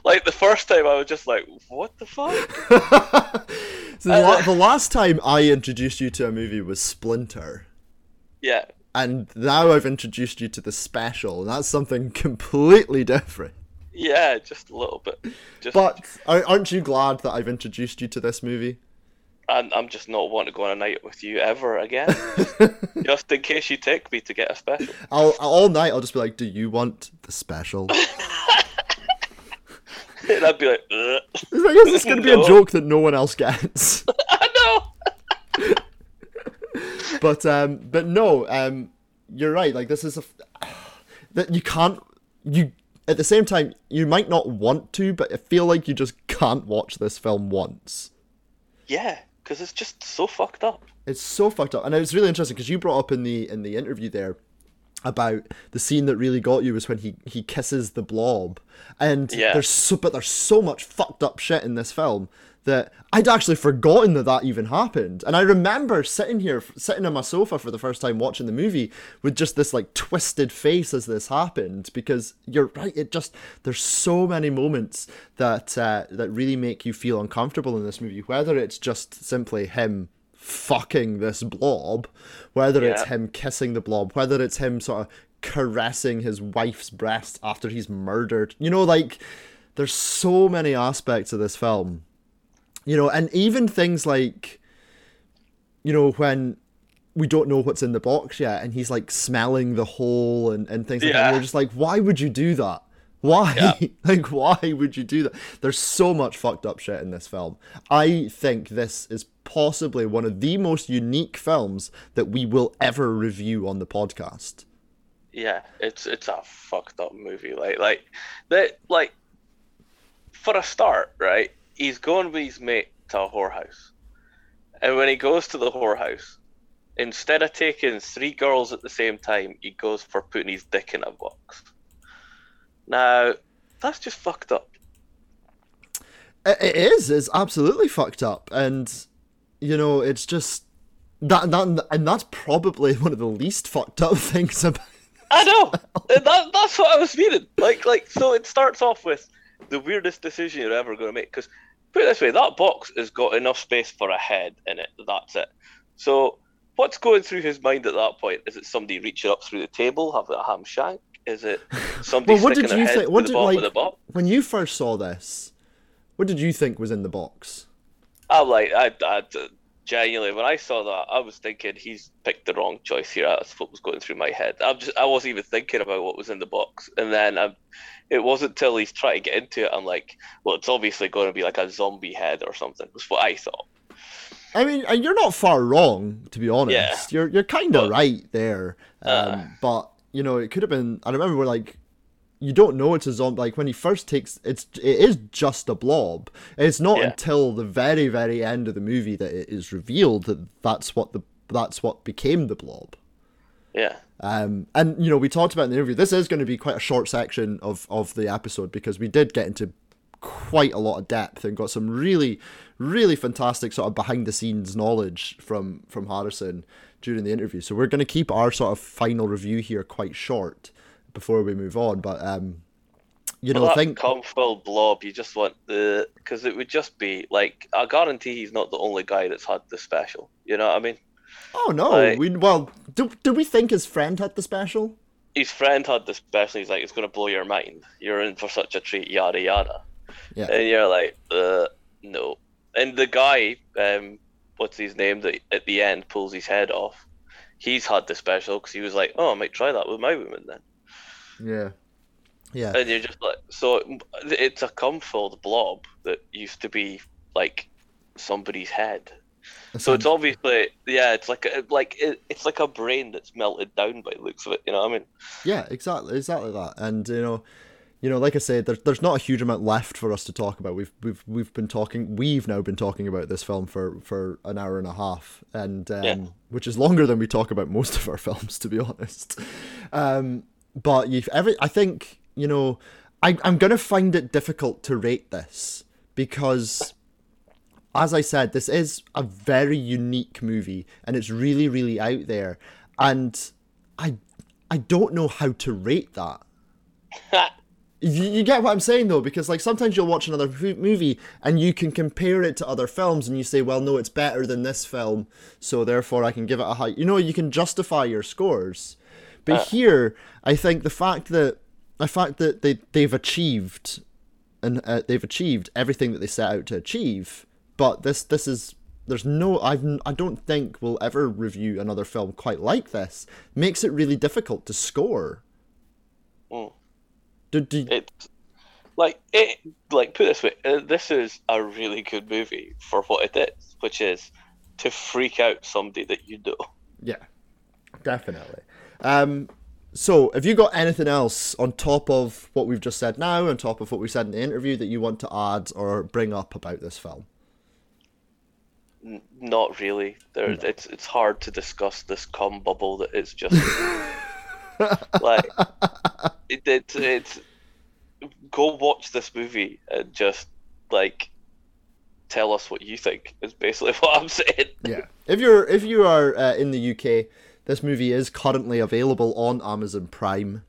like the first time I was just like, what the fuck? So the, la- the last time I introduced you to a movie was Splinter. Yeah. and now I've introduced you to the special, and that's something completely different. Yeah, just a little bit. Just, But aren't you glad that I've introduced you to this movie? I'm, I'm just not wanting to go on a night with you ever again. Just, in case you take me to get a special. I'll all night I'll just be like, "Do you want the special?" And I'd be like, Ugh. I guess it's going to be a joke that no one else gets. I know. but um, but no, um, you're right. Like this is a f- that you can't you at the same time you might not want to, but I feel like you just can't watch this film once. Yeah, because it's just so fucked up. It's so fucked up, and it was really interesting because you brought up in the in the interview there about the scene that really got you was when he he kisses the blob, and Yeah. there's so but there's so much fucked up shit in this film that I'd actually forgotten that that even happened, and I remember sitting here sitting on my sofa for the first time watching the movie with just this like twisted face as this happened because you're right, it just there's so many moments that uh, that really make you feel uncomfortable in this movie, whether it's just simply him fucking this blob, whether it's him kissing the blob, whether it's him sort of caressing his wife's breast after he's murdered. You know, like there's so many aspects of this film. You know, and even things like you know, when we don't know what's in the box yet and he's like smelling the hole and, and things like that. Yeah. And you're just like, why would you do that? Why? like, why would you do that? There's so much fucked up shit in this film. I think this is possibly one of the most unique films that we will ever review on the podcast. Yeah, it's it's a fucked up movie. Like like that like for a start, right? He's going with his mate to a whorehouse, and when he goes to the whorehouse, instead of taking three girls at the same time, he goes for putting his dick in a box. Now, that's just fucked up. It, is. It's absolutely fucked up, and you know, it's just that that and that's probably one of the least fucked up things about. I know. That, that's what I was meaning. Like, like, so it starts off with the weirdest decision you're ever going to make. Because put it this way, that box has got enough space for a head in it. That's it. So, what's going through his mind at that point? Is it somebody reaching up through the table, having a ham shank? Is it somebody Well, what sticking did you think? What the did bottom like of the box? when you first saw this? What did you think was in the box? I'm like, I, I, genuinely, when I saw that, I was thinking he's picked the wrong choice here. That's what was going through my head. I'm just, I wasn't even thinking about what was in the box. And then um, it wasn't till he's trying to get into it, I'm like, well, it's obviously going to be like a zombie head or something. Was what I thought. I mean, and you're not far wrong, to be honest. Yeah. You're you're kind of right there. Um, Uh. but you know, it could have been. I remember we're like, you don't know it's a zombie. Like when he first takes, it's it is just a blob. It's not Yeah. until the very very end of the movie that it is revealed that that's what the that's what became the blob. Yeah. Um, and you know, we talked about in the interview. This is going to be quite a short section of of the episode because we did get into quite a lot of depth and got some really, really fantastic sort of behind the scenes knowledge from from Harrison during the interview. So we're going to keep our sort of final review here quite short before we move on. But um, you know, Well, that think cum-filled blob, you just want the because it would just be like I guarantee he's not the only guy that's had the special. You know what I mean? oh no, like- we well, do do we think his friend had the special? His friend had the special. He's like, it's going to blow your mind. You're in for such a treat. Yada yada. Yeah. And you're like, uh, no. And the guy, um, what's his name? That at the end pulls his head off. He's had the special because he was like, oh, I might try that with my woman then. Yeah. Yeah. and you're just like, so it's a cum-filled blob that used to be like somebody's head. So it's obviously, yeah, it's like a, like it, it's like a brain that's melted down by the looks of it. You know what I mean? Yeah, exactly, exactly that. And you know, you know, like I said, there's there's not a huge amount left for us to talk about. We've we've we've been talking, we've now been talking about this film for for an hour and a half, and um, Yeah. which is longer than we talk about most of our films, to be honest. Um, but you've every, I think you know, I I'm gonna find it difficult to rate this because as I said, this is a very unique movie and it's really, really out there. And I I don't know how to rate that. You, you get what I'm saying though, because like sometimes you'll watch another movie and you can compare it to other films and you say, well, no, it's better than this film, so therefore I can give it a high. You know, you can justify your scores. But here, I think the fact that the fact that they they've achieved and uh, they've achieved everything that they set out to achieve. But this this is there's no I've I don't think we'll ever review another film quite like this. Makes it really difficult to score. Mm. Do, do, like it like put this way, uh, this is a really good movie for what it is, which is to freak out somebody that you know. yeah, definitely. Um, so have you got anything else on top of what we've just said now, on top of what we said in the interview that you want to add or bring up about this film? Not really. There, it's it's hard to discuss this cum bubble that is just like it, it, it's. Go watch this movie and just like tell us what you think. Is basically what I'm saying. Yeah. If you're if you are uh, in the UK, this movie is currently available on Amazon Prime,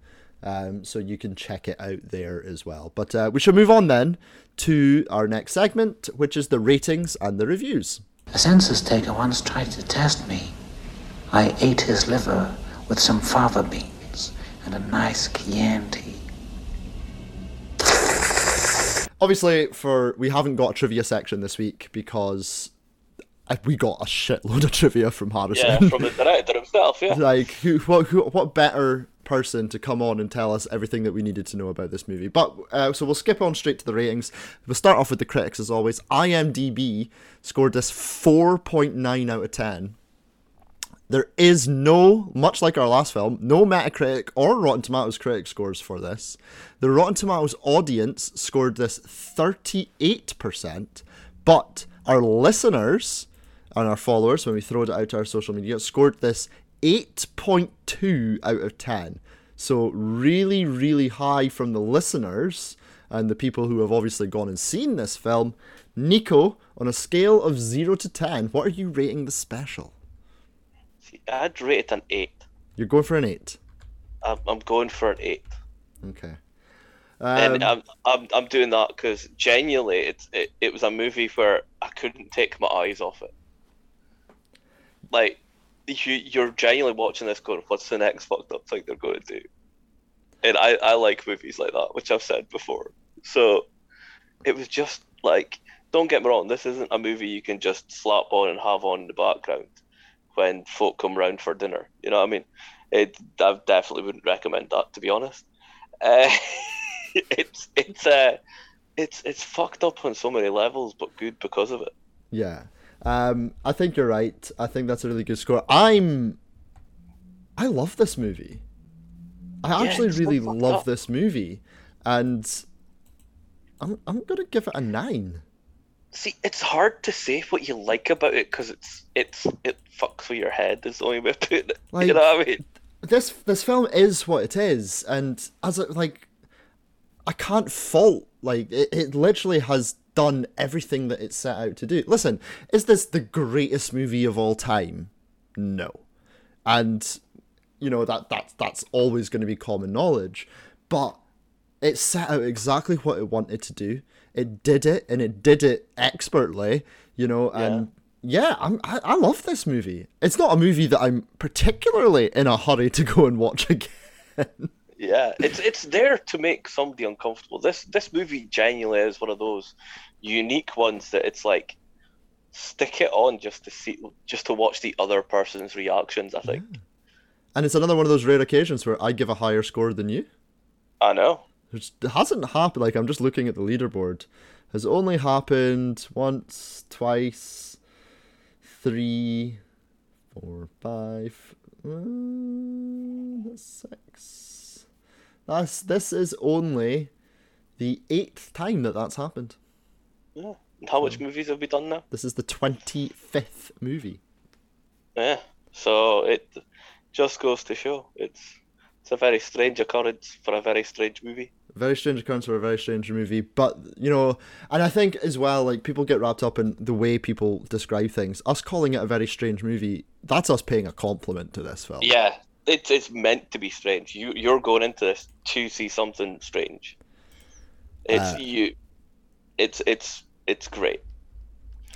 um, so you can check it out there as well. But uh, we should move on then to our next segment, which is the ratings and the reviews. A census taker once tried to test me. I ate his liver with some fava beans and a nice Chianti. Obviously, for we haven't got a trivia section this week because we got a shitload of trivia from Harrison. Yeah, from the director himself. Yeah. like who what who, what better person to come on and tell us everything that we needed to know about this movie but uh, so we'll skip on straight to the ratings we'll start off with the critics as always imdb scored this 4.9 out of 10 there is no much like our last film no metacritic or rotten tomatoes critic scores for this the rotten tomatoes audience scored this 38% but our listeners and our followers, when we throw it out to our social media, scored this 8.2 out of 10. So, really, really high from the listeners and the people who have obviously gone and seen this film. Nico, on a scale of 0 to 10, what are you rating the special? See, I'd rate it an eight. You're going for an 8. I'm, I'm going for an eight. Okay. and Um, I'm, I'm I'm doing that because genuinely, it's it, it was a movie where I couldn't take my eyes off it. Like, you you're genuinely watching this, going, "What's the next fucked up thing they're going to do?" And I I like movies like that, which I've said before. So, it was just like, don't get me wrong, this isn't a movie you can just slap on and have on in the background when folk come round for dinner. You know what I mean? It I definitely wouldn't recommend that, to be honest. Uh, it's it's uh it's it's fucked up on so many levels, but good because of it. Yeah. Um, I think you're right. I think that's a really good score. I'm. I love this movie. I Yeah, actually really love up. this movie, and I'm I'm gonna give it a nine. See, it's hard to say what you like about it because it's it's it fucks with your head. Is the only way of putting it. Like- you know what I mean? This this film is what it is, and as it like, I can't fault like it. It literally has done everything that it set out to do. Listen, is this the greatest movie of all time? No, and you know that that that's always going to be common knowledge, but it set out exactly what it wanted to do. It did it, and it did it expertly. You know, and yeah, I'm, I I love this movie. It's not a movie that I'm particularly in a hurry to go and watch again. Yeah, it's it's there to make somebody uncomfortable. This this movie genuinely is one of those unique ones that it's like stick it on just to see just to watch the other person's reactions. I think And it's another one of those rare occasions where I give a higher score than you. I know. It hasn't happened. Like I'm just looking at the leaderboard. Has only happened once, twice, three, four, five, uh, six. That's this is only the eighth time that that's happened. Yeah. And how much movies have we done now? This is the twenty fifth movie. Yeah. So it just goes to show it's it's a very strange occurrence for a very strange movie. very strange occurrence for a very strange movie but you know and i think as well like people get wrapped up in the way people describe things us calling it a very strange movie that's us paying a compliment to this film Yeah, it's it's meant to be strange. You you're going into this to see something strange. It's Uh, you. It's it's it's great.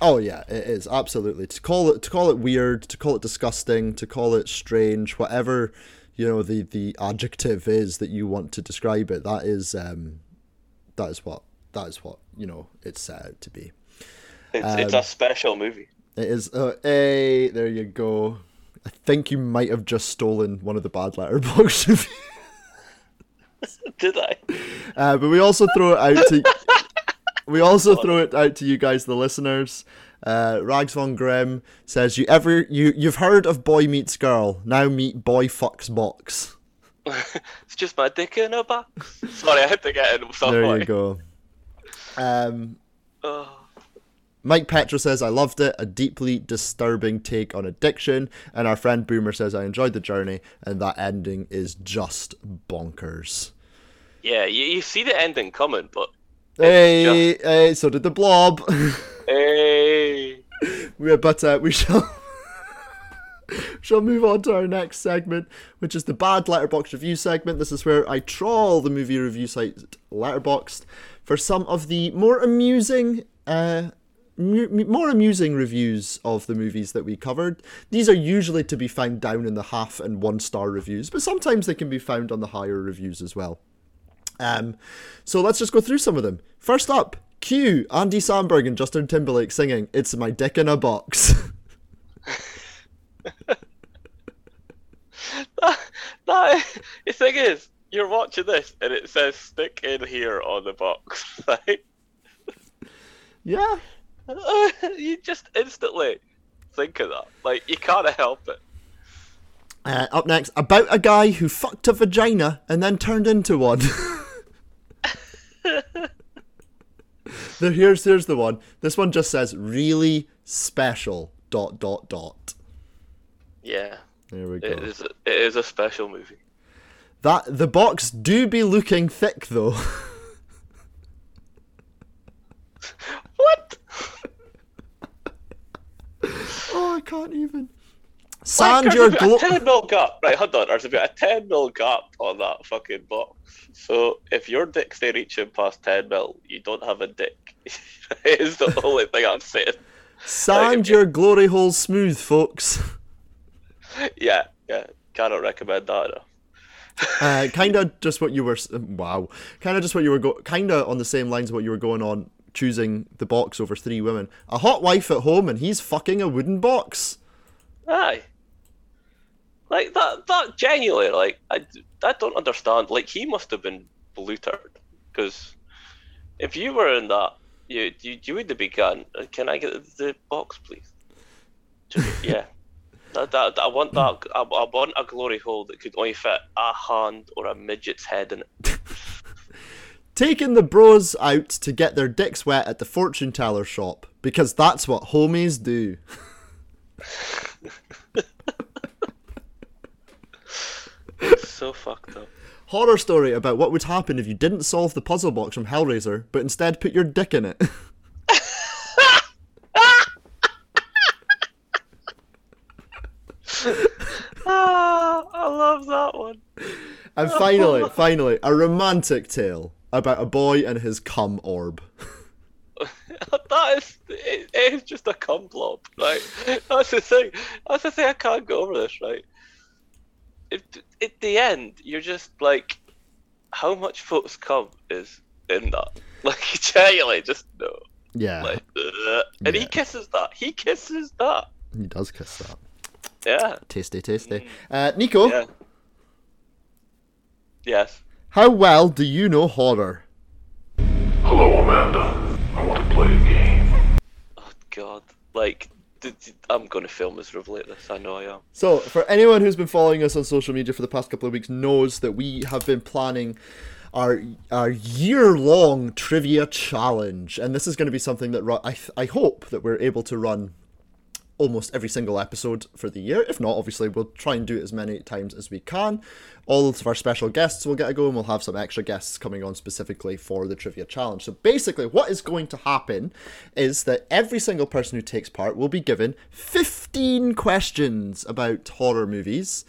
oh yeah it is absolutely to call it to call it weird to call it disgusting to call it strange whatever you know the the adjective is that you want to describe it that is um that is what that is what you know it's set out to be It's it's Um, a special movie. It is. Uh, hey, there you go. I think you might have just stolen one of the bad letterbox reviews. Did I? Uh, but we also throw it out to. we also throw it out to you guys, the listeners. Uh, Rags von Grimm says, "You ever you you've heard of Boy Meets Girl? Now meet Boy Fucks Box." It's just my dick in a box. Sorry, I had to get in There you go. Um, Oh, Mike Petra says, I loved it, a deeply disturbing take on addiction. And our friend Boomer says, I enjoyed the journey, and that ending is just bonkers. yeah, you, you see the ending coming, but Hey, hey, so did the blob. hey, We're, but uh, we shall. shall move on to our next segment, which is the bad letterbox review segment. This is where I trawl the movie review site Letterboxd for some of the more amusing, uh, mu- more amusing reviews of the movies that we covered. These are usually to be found down in the half and one star reviews, but sometimes they can be found on the higher reviews as well. Um, so let's just go through some of them. First up, Q, Andy Samberg and Justin Timberlake singing "It's My Dick in a Box." that, the thing is, you're watching this and it says "stick in here" on the box, right? yeah, you just instantly think of that. Like you can't help it. Uh, up next, about a guy who fucked a vagina and then turned into one. there, here's here's the one. This one just says really special. Dot dot dot. Yeah, There we go. it is. It is a special movie. That the box do be looking thick though. What? Oh, I can't even. Sand your glo- a 10 mil gap. Right, hold on. There's about a 10 mil gap on that fucking box. So if your dick's there reaching past 10 mil, you don't have a dick. is the only thing I'm saying. Sand your glory hole smooth, folks. Yeah, yeah. Cannot recommend that enough. Uh, kind of just what you were. Wow. Kind of just what you were go. Kind of on the same lines of what you were going on, choosing the box over three women. A hot wife at home, and he's fucking a wooden box. Aye. Like that, that genuinely, like, I, I don't understand. Like, he must have been blutered. Because if you were in that, you, you, you would have begun, "Uh, can I get the box, please? Yeah. That, that, I want that. I, I want a glory hole that could only fit a hand or a midget's head in it. Taking the bros out to get their dicks wet at the fortune teller shop because that's what homies do. so fucked up. Horror story about what would happen if you didn't solve the puzzle box from Hellraiser, but instead put your dick in it. Ah, I love that one. and finally, finally, a romantic tale about a boy and his cum orb. that is it, it is just a cum blob, right? That's the thing. That's the thing. I can't get over this, right? If, at the end, you're just like, how much folks cum is in that? Like, genuinely, just no. Yeah, Like, ugh. and he kisses that. He kisses that. he does kiss that. Yeah. Tasty, tasty. Uh, Nico, Yeah. Yes. How well do you know horror? Hello, Amanda. I want to play a game. Oh God, like d- d- I'm going to feel miserably at this. I know I am. So, for anyone who's been following us on social media for the past couple of weeks, knows that we have been planning our our year long trivia challenge, and this is going to be something that ru- I I hope that we're able to run almost every single episode for the year. If not, obviously, we'll try and do it as many times as we can. All of our special guests will get a go, and we'll have some extra guests coming on specifically for the trivia challenge. So, basically, what is going to happen is that every single person who takes part will be given 15 questions about horror movies.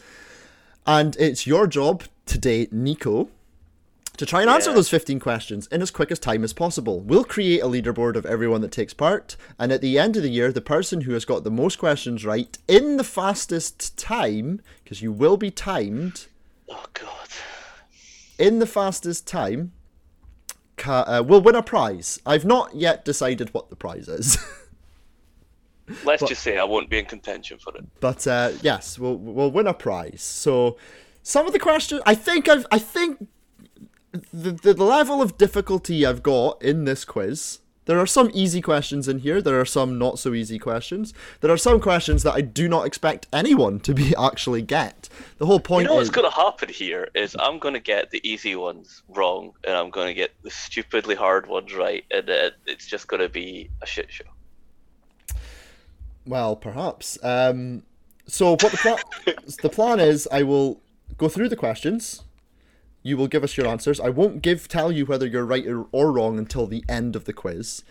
And it's your job today, Nico, to try and answer those 15 questions in as quick as time as possible. We'll create a leaderboard of everyone that takes part, and at the end of the year, the person who has got the most questions right in the fastest time, because you will be timed, Oh God. in the fastest time, ca- uh, will win a prize. I've not yet decided what the prize is. Let's just say I won't be in contention for it. but uh, yes, we'll we'll win a prize. So some of the questions, I think I've I think the the level of difficulty I've got in this quiz. There are some easy questions in here. There are some not so easy questions. There are some questions that I do not expect anyone to be actually get. The whole You point know what's is going to happen here is I'm going to get the easy ones wrong, and I'm going to get the stupidly hard ones right, and uh, it's just going to be a shit show. Well, perhaps. Um, so what the the plan is, I will go through the questions. You will give us your answers. I won't give tell you whether you're right or, or wrong until the end of the quiz.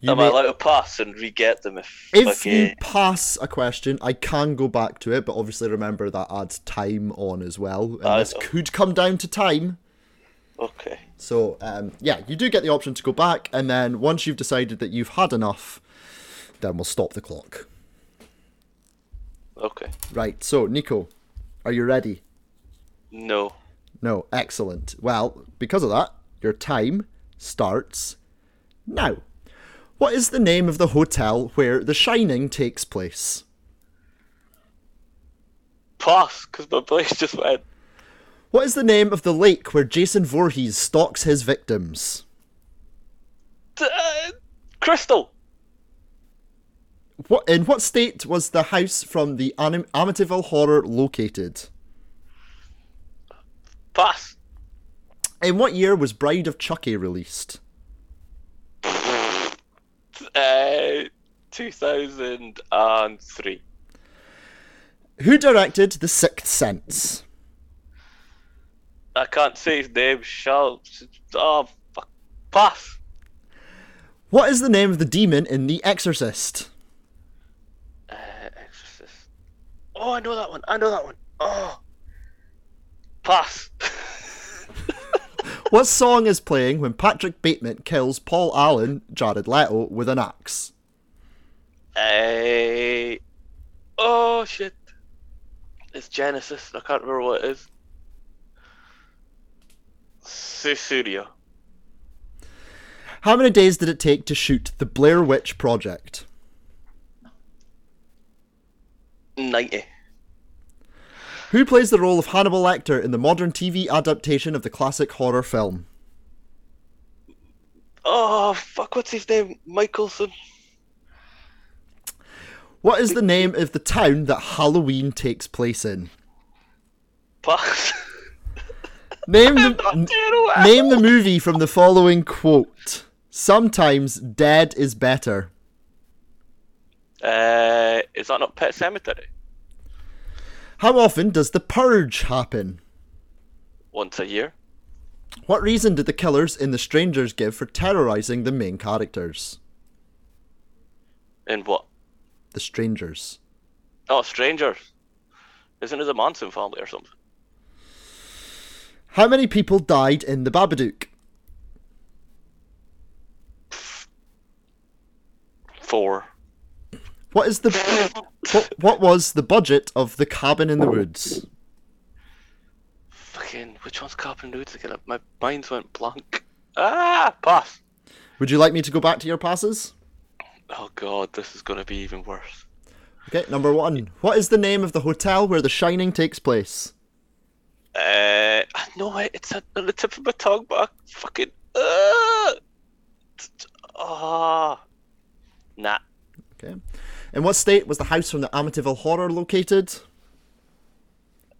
You Am may- I allowed to pass and re-get them if, if okay? you pass a question, I can go back to it, but obviously remember that adds time on as well, and I this know. could come down to time. Okay. So um, yeah, you do get the option to go back, and then once you've decided that you've had enough, then we'll stop the clock. Okay. Right. So Nico, are you ready? No. No, excellent. Well, because of that, your time starts now. What is the name of the hotel where The Shining takes place? Pass, because my place just went. What is the name of the lake where Jason Voorhees stalks his victims? Uh, Crystal. What in what state was the house from the Anim- Amityville Horror located? Pass. In what year was Bride of Chucky released? Uh, 2003. Who directed The Sixth Sense? I can't say his name. Shall. Oh, fuck. Pass. What is the name of the demon in The Exorcist? Uh, Exorcist. Oh, I know that one. I know that one. Oh. Pass. What song is playing when Patrick Bateman kills Paul Allen, Jared Leto, with an axe? Uh, oh, shit. It's Genesis. I can't remember what it is. Sussudio. How many days did it take to shoot the Blair Witch Project? 90. Who plays the role of Hannibal Lecter in the modern TV adaptation of the classic horror film? Oh, fuck. What's his name? Michelson. What is the name of the town that Halloween takes place in? Pass. Name the well. name the movie from the following quote. Sometimes dead is better. Uh, is that not Pet Sematary? How often does the purge happen? Once a year. What reason did the killers in The Strangers give for terrorizing the main characters? In what? The Strangers. Oh, Strangers. Isn't it the Manson family or something? How many people died in the Babadook? Four. What is the what, what was the budget of the cabin in the woods? Fucking, which one's Cabin in the Woods again? My mind went blank. Ah, pass. Would you like me to go back to your passes? Oh god, this is gonna be even worse. Okay, number one. What is the name of the hotel where The Shining takes place? Uh, I know it. It's at- the tip of my tongue, but I fucking. Uh, oh. Nah. Okay. In what state was the house from the Amityville Horror located?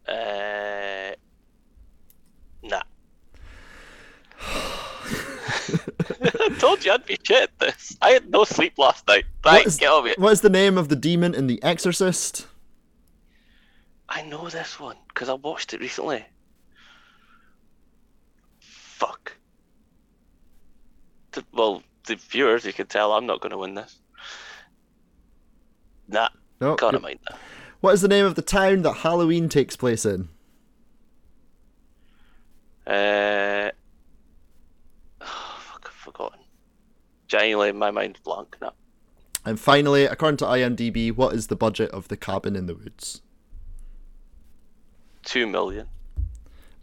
Uh, nah. I told you I'd be shit at this. I had no sleep last night. What Right, is, get on me. what is the name of the demon in The Exorcist? I know this one because I watched it recently. Fuck. Well, the viewers, you can tell I'm not going to win this. Nah, No. gotta good. mind that. What is the name of the town that Halloween takes place in? Uh, oh, fuck, I've forgotten. Genuinely, my mind's blank now. And finally, according to IMDb, what is the budget of The Cabin in the Woods? Two million.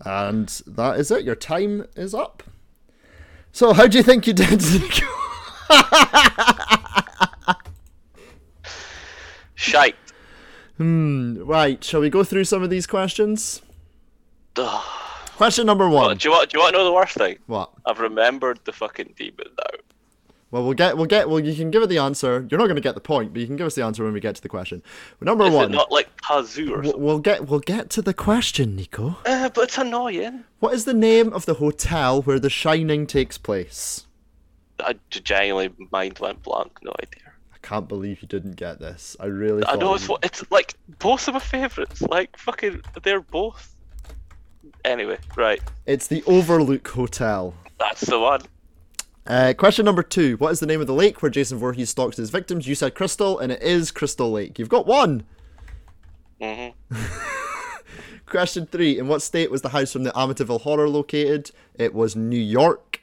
And that is it. Your time is up. So, how do you think you did? Shite. hmm. Right. Shall we go through some of these questions? Ugh. Question number one. do you want? Do you want to know the worst thing? What? I've remembered the fucking demon now. Well, we'll get. We'll get. Well, you can give it the answer. You're not going to get the point, but you can give us the answer when we get to the question. Number Is one. it not like Pazu or We'll, something? we'll get. We'll get to the question, Nico. Uh, but it's annoying. What is the name of the hotel where The Shining takes place? I genuinely mind went blank. No idea. I can't believe you didn't get this. I really. I know it's you- it's like. Both of my favorites. Like fucking, they're both. Anyway, right. It's the Overlook Hotel. That's the one. Uh, question number two. What is the name of the lake where Jason Voorhees stalks his victims? You said Crystal, and it is Crystal Lake. You've got one. hmm Question three. In what state was the house from the Amityville Horror located? It was New York.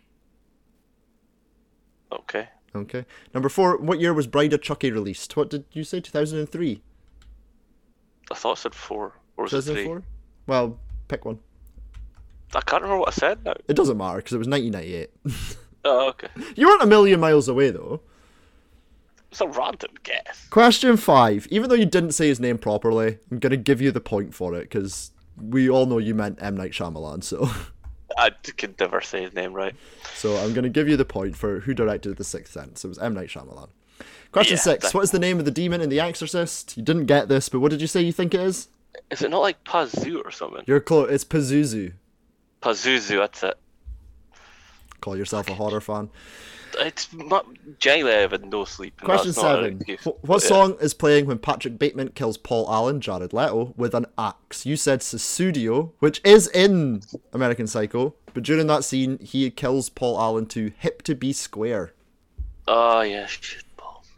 Okay. Okay. Number four. What year was Bride of Chucky released? What did you say? 2003? I thought it said four. Or was it three? 2004? Well, pick one. I can't remember what I said now. It doesn't matter because it was 1998. Oh, okay. you weren't a million miles away though. It's a random guess. Question five. Even though you didn't say his name properly, I'm gonna give you the point for it because we all know you meant M Night Shyamalan. So, I could never say his name right. so I'm gonna give you the point for who directed The Sixth Sense. It was M Night Shyamalan. Question Yeah, six. What is the name of the demon in The Exorcist? You didn't get this, but what did you say you think it is? Is it not like Pazuzu or something? You're close. It's Pazuzu. Pazuzu, that's it. Call yourself a horror fan. It's not had no sleep. Question seven. What yeah. song is playing when Patrick Bateman kills Paul Allen, Jared Leto, with an axe? You said Sussudio, which is in American Psycho, but during that scene, he kills Paul Allen to Hip to Be Square. Oh yeah, shit balls.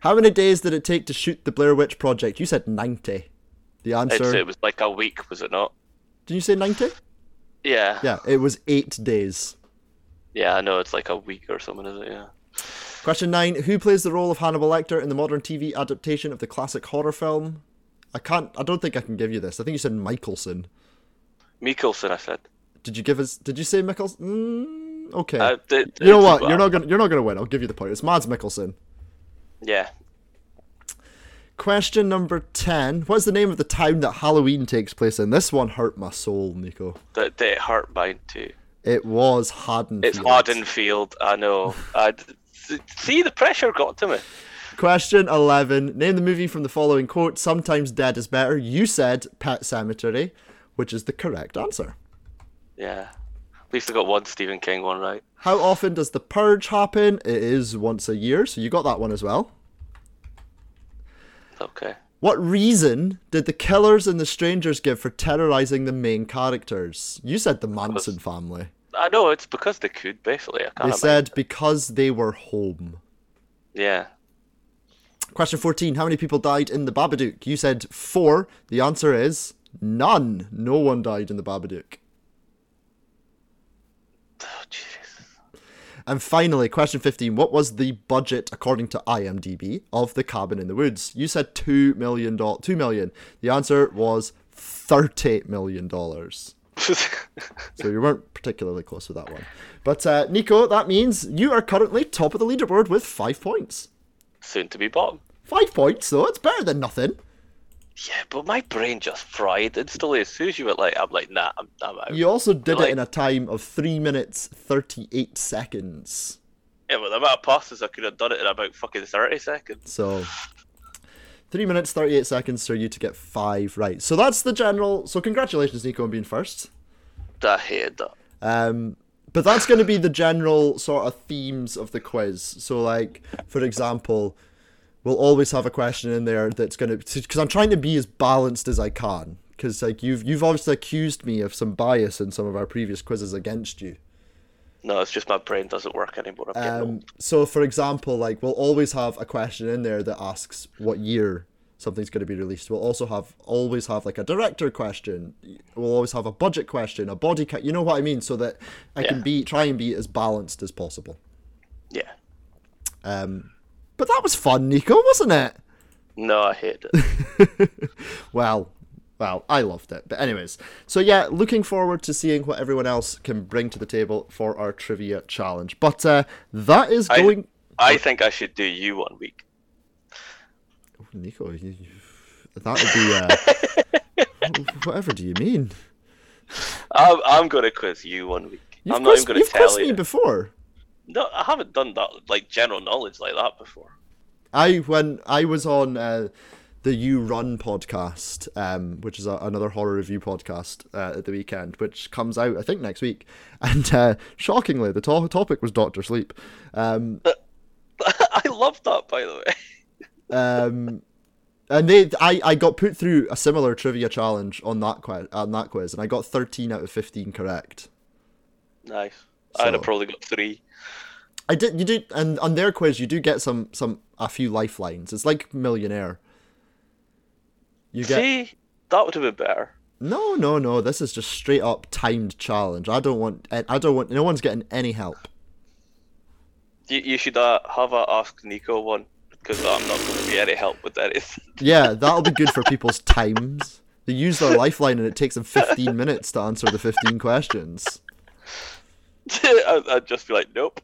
How many days did it take to shoot the Blair Witch Project? You said 90. The answer. it was like a week, was it not? Did you say 90? Yeah. Yeah, it was eight days. Yeah, I know it's like a week or something, is it? Yeah. Question nine. Who plays the role of Hannibal Lecter in the modern TV adaptation of the classic horror film? I can't. I don't think I can give you this. I think you said Michelson. Mikkelsen, I said. Did you give us? Did you say Mickelson? Mm, okay. Uh, you know what? well, You're not gonna. You're not gonna win. I'll give you the point. It's Mads Mikkelsen. Yeah. Question number ten. What's the name of the town that Halloween takes place in? This one hurt my soul, Nico. That that hurt mine too. It was Haddonfield. It's Haddonfield. I know. I see the pressure got to me. Question 11. Name the movie from the following quote Sometimes dead is better. You said Pet Sematary, which is the correct answer. Yeah. At least I got one Stephen King one right. How often does the purge happen? It is once a year, so you got that one as well. Okay. What reason did the killers and the strangers give for terrorizing the main characters? You said the Manson family. I know it's because they could basically. I They can't. said because they were home. Yeah. Question 14. How many people died in the Babadook? You said four. The answer is none. No one died in the Babadook. Oh. And finally, question 15. What was the budget, according to IMDb, of The Cabin in the Woods? You said $2 million. 2 million. The answer was $30 million. So you weren't particularly close with that one. But uh, Nico, that means you are currently top of the leaderboard with five points. Soon to be bottom. Five points, though. It's better than nothing. Yeah, but my brain just fried instantly as soon as you went like, I'm like, nah, I'm, I'm out. You also did Like- it in a time of three minutes thirty eight seconds. Yeah, but the amount of passes I could have done it in about fucking thirty seconds. So three minutes thirty eight seconds for you to get five right. So that's the general. So congratulations, Nico, on being first. I hated that. Um, but that's going to be the general sort of themes of the quiz. So, like, for example, we'll always have a question in there that's going to because I'm trying to be as balanced as I can. Because like you've you've obviously accused me of some bias in some of our previous quizzes against you. No, it's just my brain doesn't work anymore. Um, so, for example, like we'll always have a question in there that asks what year something's going to be released. We'll also have always have like a director question. We'll always have a budget question, a body count. You know what I mean? So that I can be try and be as balanced as possible. Yeah. Um, but that was fun, Nico, wasn't it? No, I hate it. Well, well, I loved it. But anyways, so yeah, looking forward to seeing what everyone else can bring to the table for our trivia challenge. But uh, that is going. I think I should do you one week. Nico, you, you, that would be. Uh, whatever do you mean? I'm, I'm going to quiz you one week. You've I'm not even going to you've quizzed me before. No, I haven't done that like general knowledge like that before. I when I was on uh, the You Run podcast, um, which is a, another horror review podcast uh, at the weekend, which comes out I think next week, and uh, shockingly the to- topic was Doctor Sleep. Um, I love that, by the way. um, and they, I, I got put through a similar trivia challenge on that quiz, on that quiz, and I got thirteen out of fifteen correct. Nice. I'd have probably got three. I did, you do, and on their quiz you do get some, some a few lifelines. It's like Millionaire. You get See, that would have been better. no, no, no. This is just straight up timed challenge. I don't want, I don't want. No one's getting any help. You, you should uh, have a Ask Nico one because I'm not going to be any help with anything. Yeah, that'll be good for people's times. They use their lifeline and it takes them 15 minutes to answer the 15 questions. I'd just be like, nope.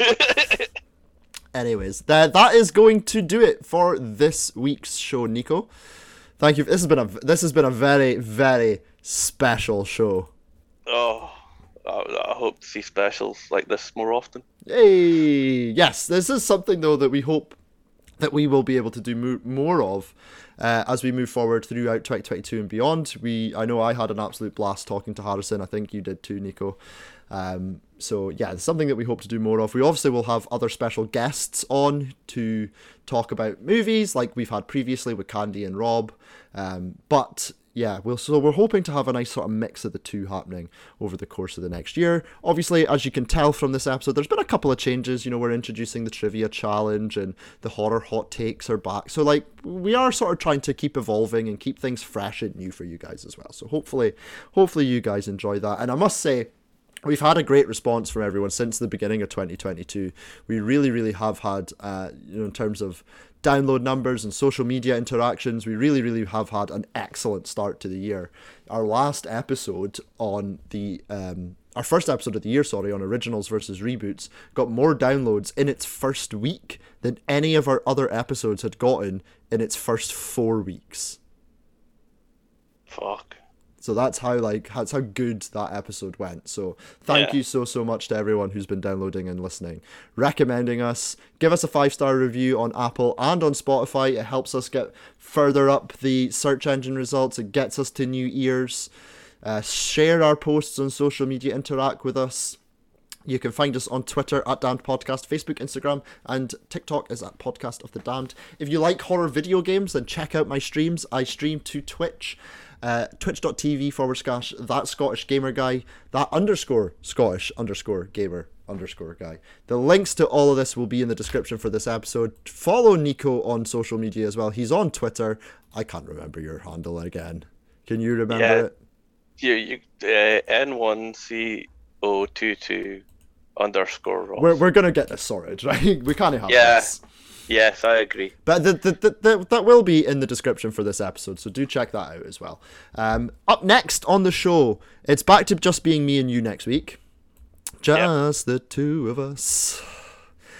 Anyways, that that is going to do it for this week's show, Nico. Thank you. This has been a this has been a very very special show. oh, I, I hope to see specials like this more often. Hey, yes, this is something though that we hope that we will be able to do mo- more of uh, as we move forward throughout 2022 and beyond. We, I know I had an absolute blast talking to Harrison. I think you did too, Nico. Um, so yeah, it's something that we hope to do more of. We obviously will have other special guests on to talk about movies, like we've had previously with Candy and Rob. Um, but yeah, we'll so we're hoping to have a nice sort of mix of the two happening over the course of the next year. Obviously, as you can tell from this episode, there's been a couple of changes. You know, we're introducing the trivia challenge and the horror hot takes are back. So like we are sort of trying to keep evolving and keep things fresh and new for you guys as well. So hopefully, hopefully you guys enjoy that. And I must say. We've had a great response from everyone since the beginning of 2022. We really, really have had, uh, you know, in terms of download numbers and social media interactions, we really, really have had an excellent start to the year. Our last episode on the, um, our first episode of the year, sorry, on originals versus reboots, got more downloads in its first week than any of our other episodes had gotten in its first four weeks. Fuck. So that's how like that's how good that episode went. So thank Yeah. you so so much to everyone who's been downloading and listening, recommending us. Give us a five star review on Apple and on Spotify. It helps us get further up the search engine results. It gets us to new ears. Uh, share our posts on social media. Interact with us. You can find us on Twitter at Damned Podcast, Facebook, Instagram, and TikTok is at Podcast of the Damned. If you like horror video games, then check out my streams. I stream to Twitch, uh, twitch.tv forward slash that Scottish gamer guy, that underscore Scottish underscore gamer underscore guy. The links to all of this will be in the description for this episode. Follow Nico on social media as well. He's on Twitter. I can't remember your handle again. Can you remember Yeah. it? Yeah, you, uh, N1CO22 underscore Ross. We're, we're gonna get this sorted, right? We can't have Yeah. this. Yes, I agree. But the, the, the, the, that will be in the description for this episode, so do check that out as well. Um, up next on the show, it's back to just being me and you next week. Just the two of us.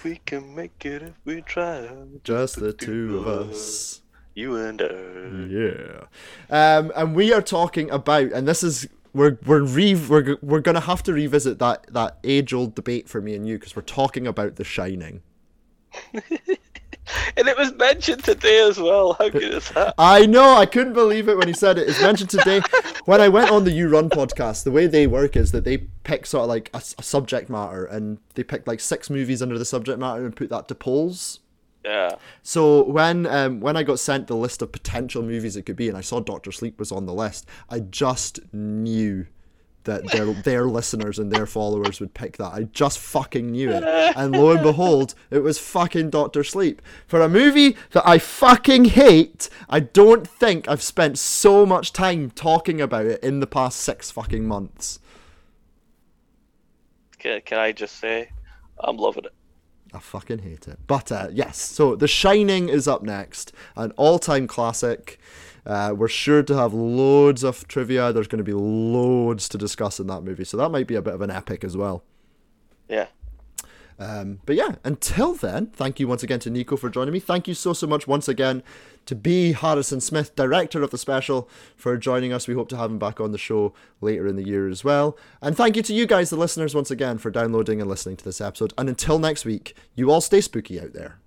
We can make it if we try. Just the two of us. You and I. Yeah. Um, and we are talking about, and this is we're we're re we're we're gonna have to revisit that that age old debate for me and you because we're talking about The Shining. And it was mentioned today as well. How good is that? I know, I couldn't believe it when he said it. It's mentioned today. when I went on the You Run podcast, the way they work is that they pick sort of like a, a subject matter and they pick like six movies under the subject matter and put that to polls. Yeah. So when um, when I got sent the list of potential movies it could be, and I saw Doctor Sleep was on the list, I just knew that their their listeners and their followers would pick that. I just fucking knew it. And lo and behold, it was fucking Doctor Sleep. For a movie that I fucking hate, I don't think I've spent so much time talking about it in the past six fucking months. Can, can I just say, I'm loving it. I fucking hate it. But uh, yes, so The Shining is up next, an all-time classic. Uh, we're sure to have loads of trivia. There's going to be loads to discuss in that movie, so that might be a bit of an epic as well. Yeah. Um, but yeah, until then, thank you once again to Nico for joining me. Thank you so so much once again to B Harrison Smith, director of the special, for joining us. We hope to have him back on the show later in the year as well. And thank you to you guys, the listeners, once again for downloading and listening to this episode. And until next week, you all stay spooky out there.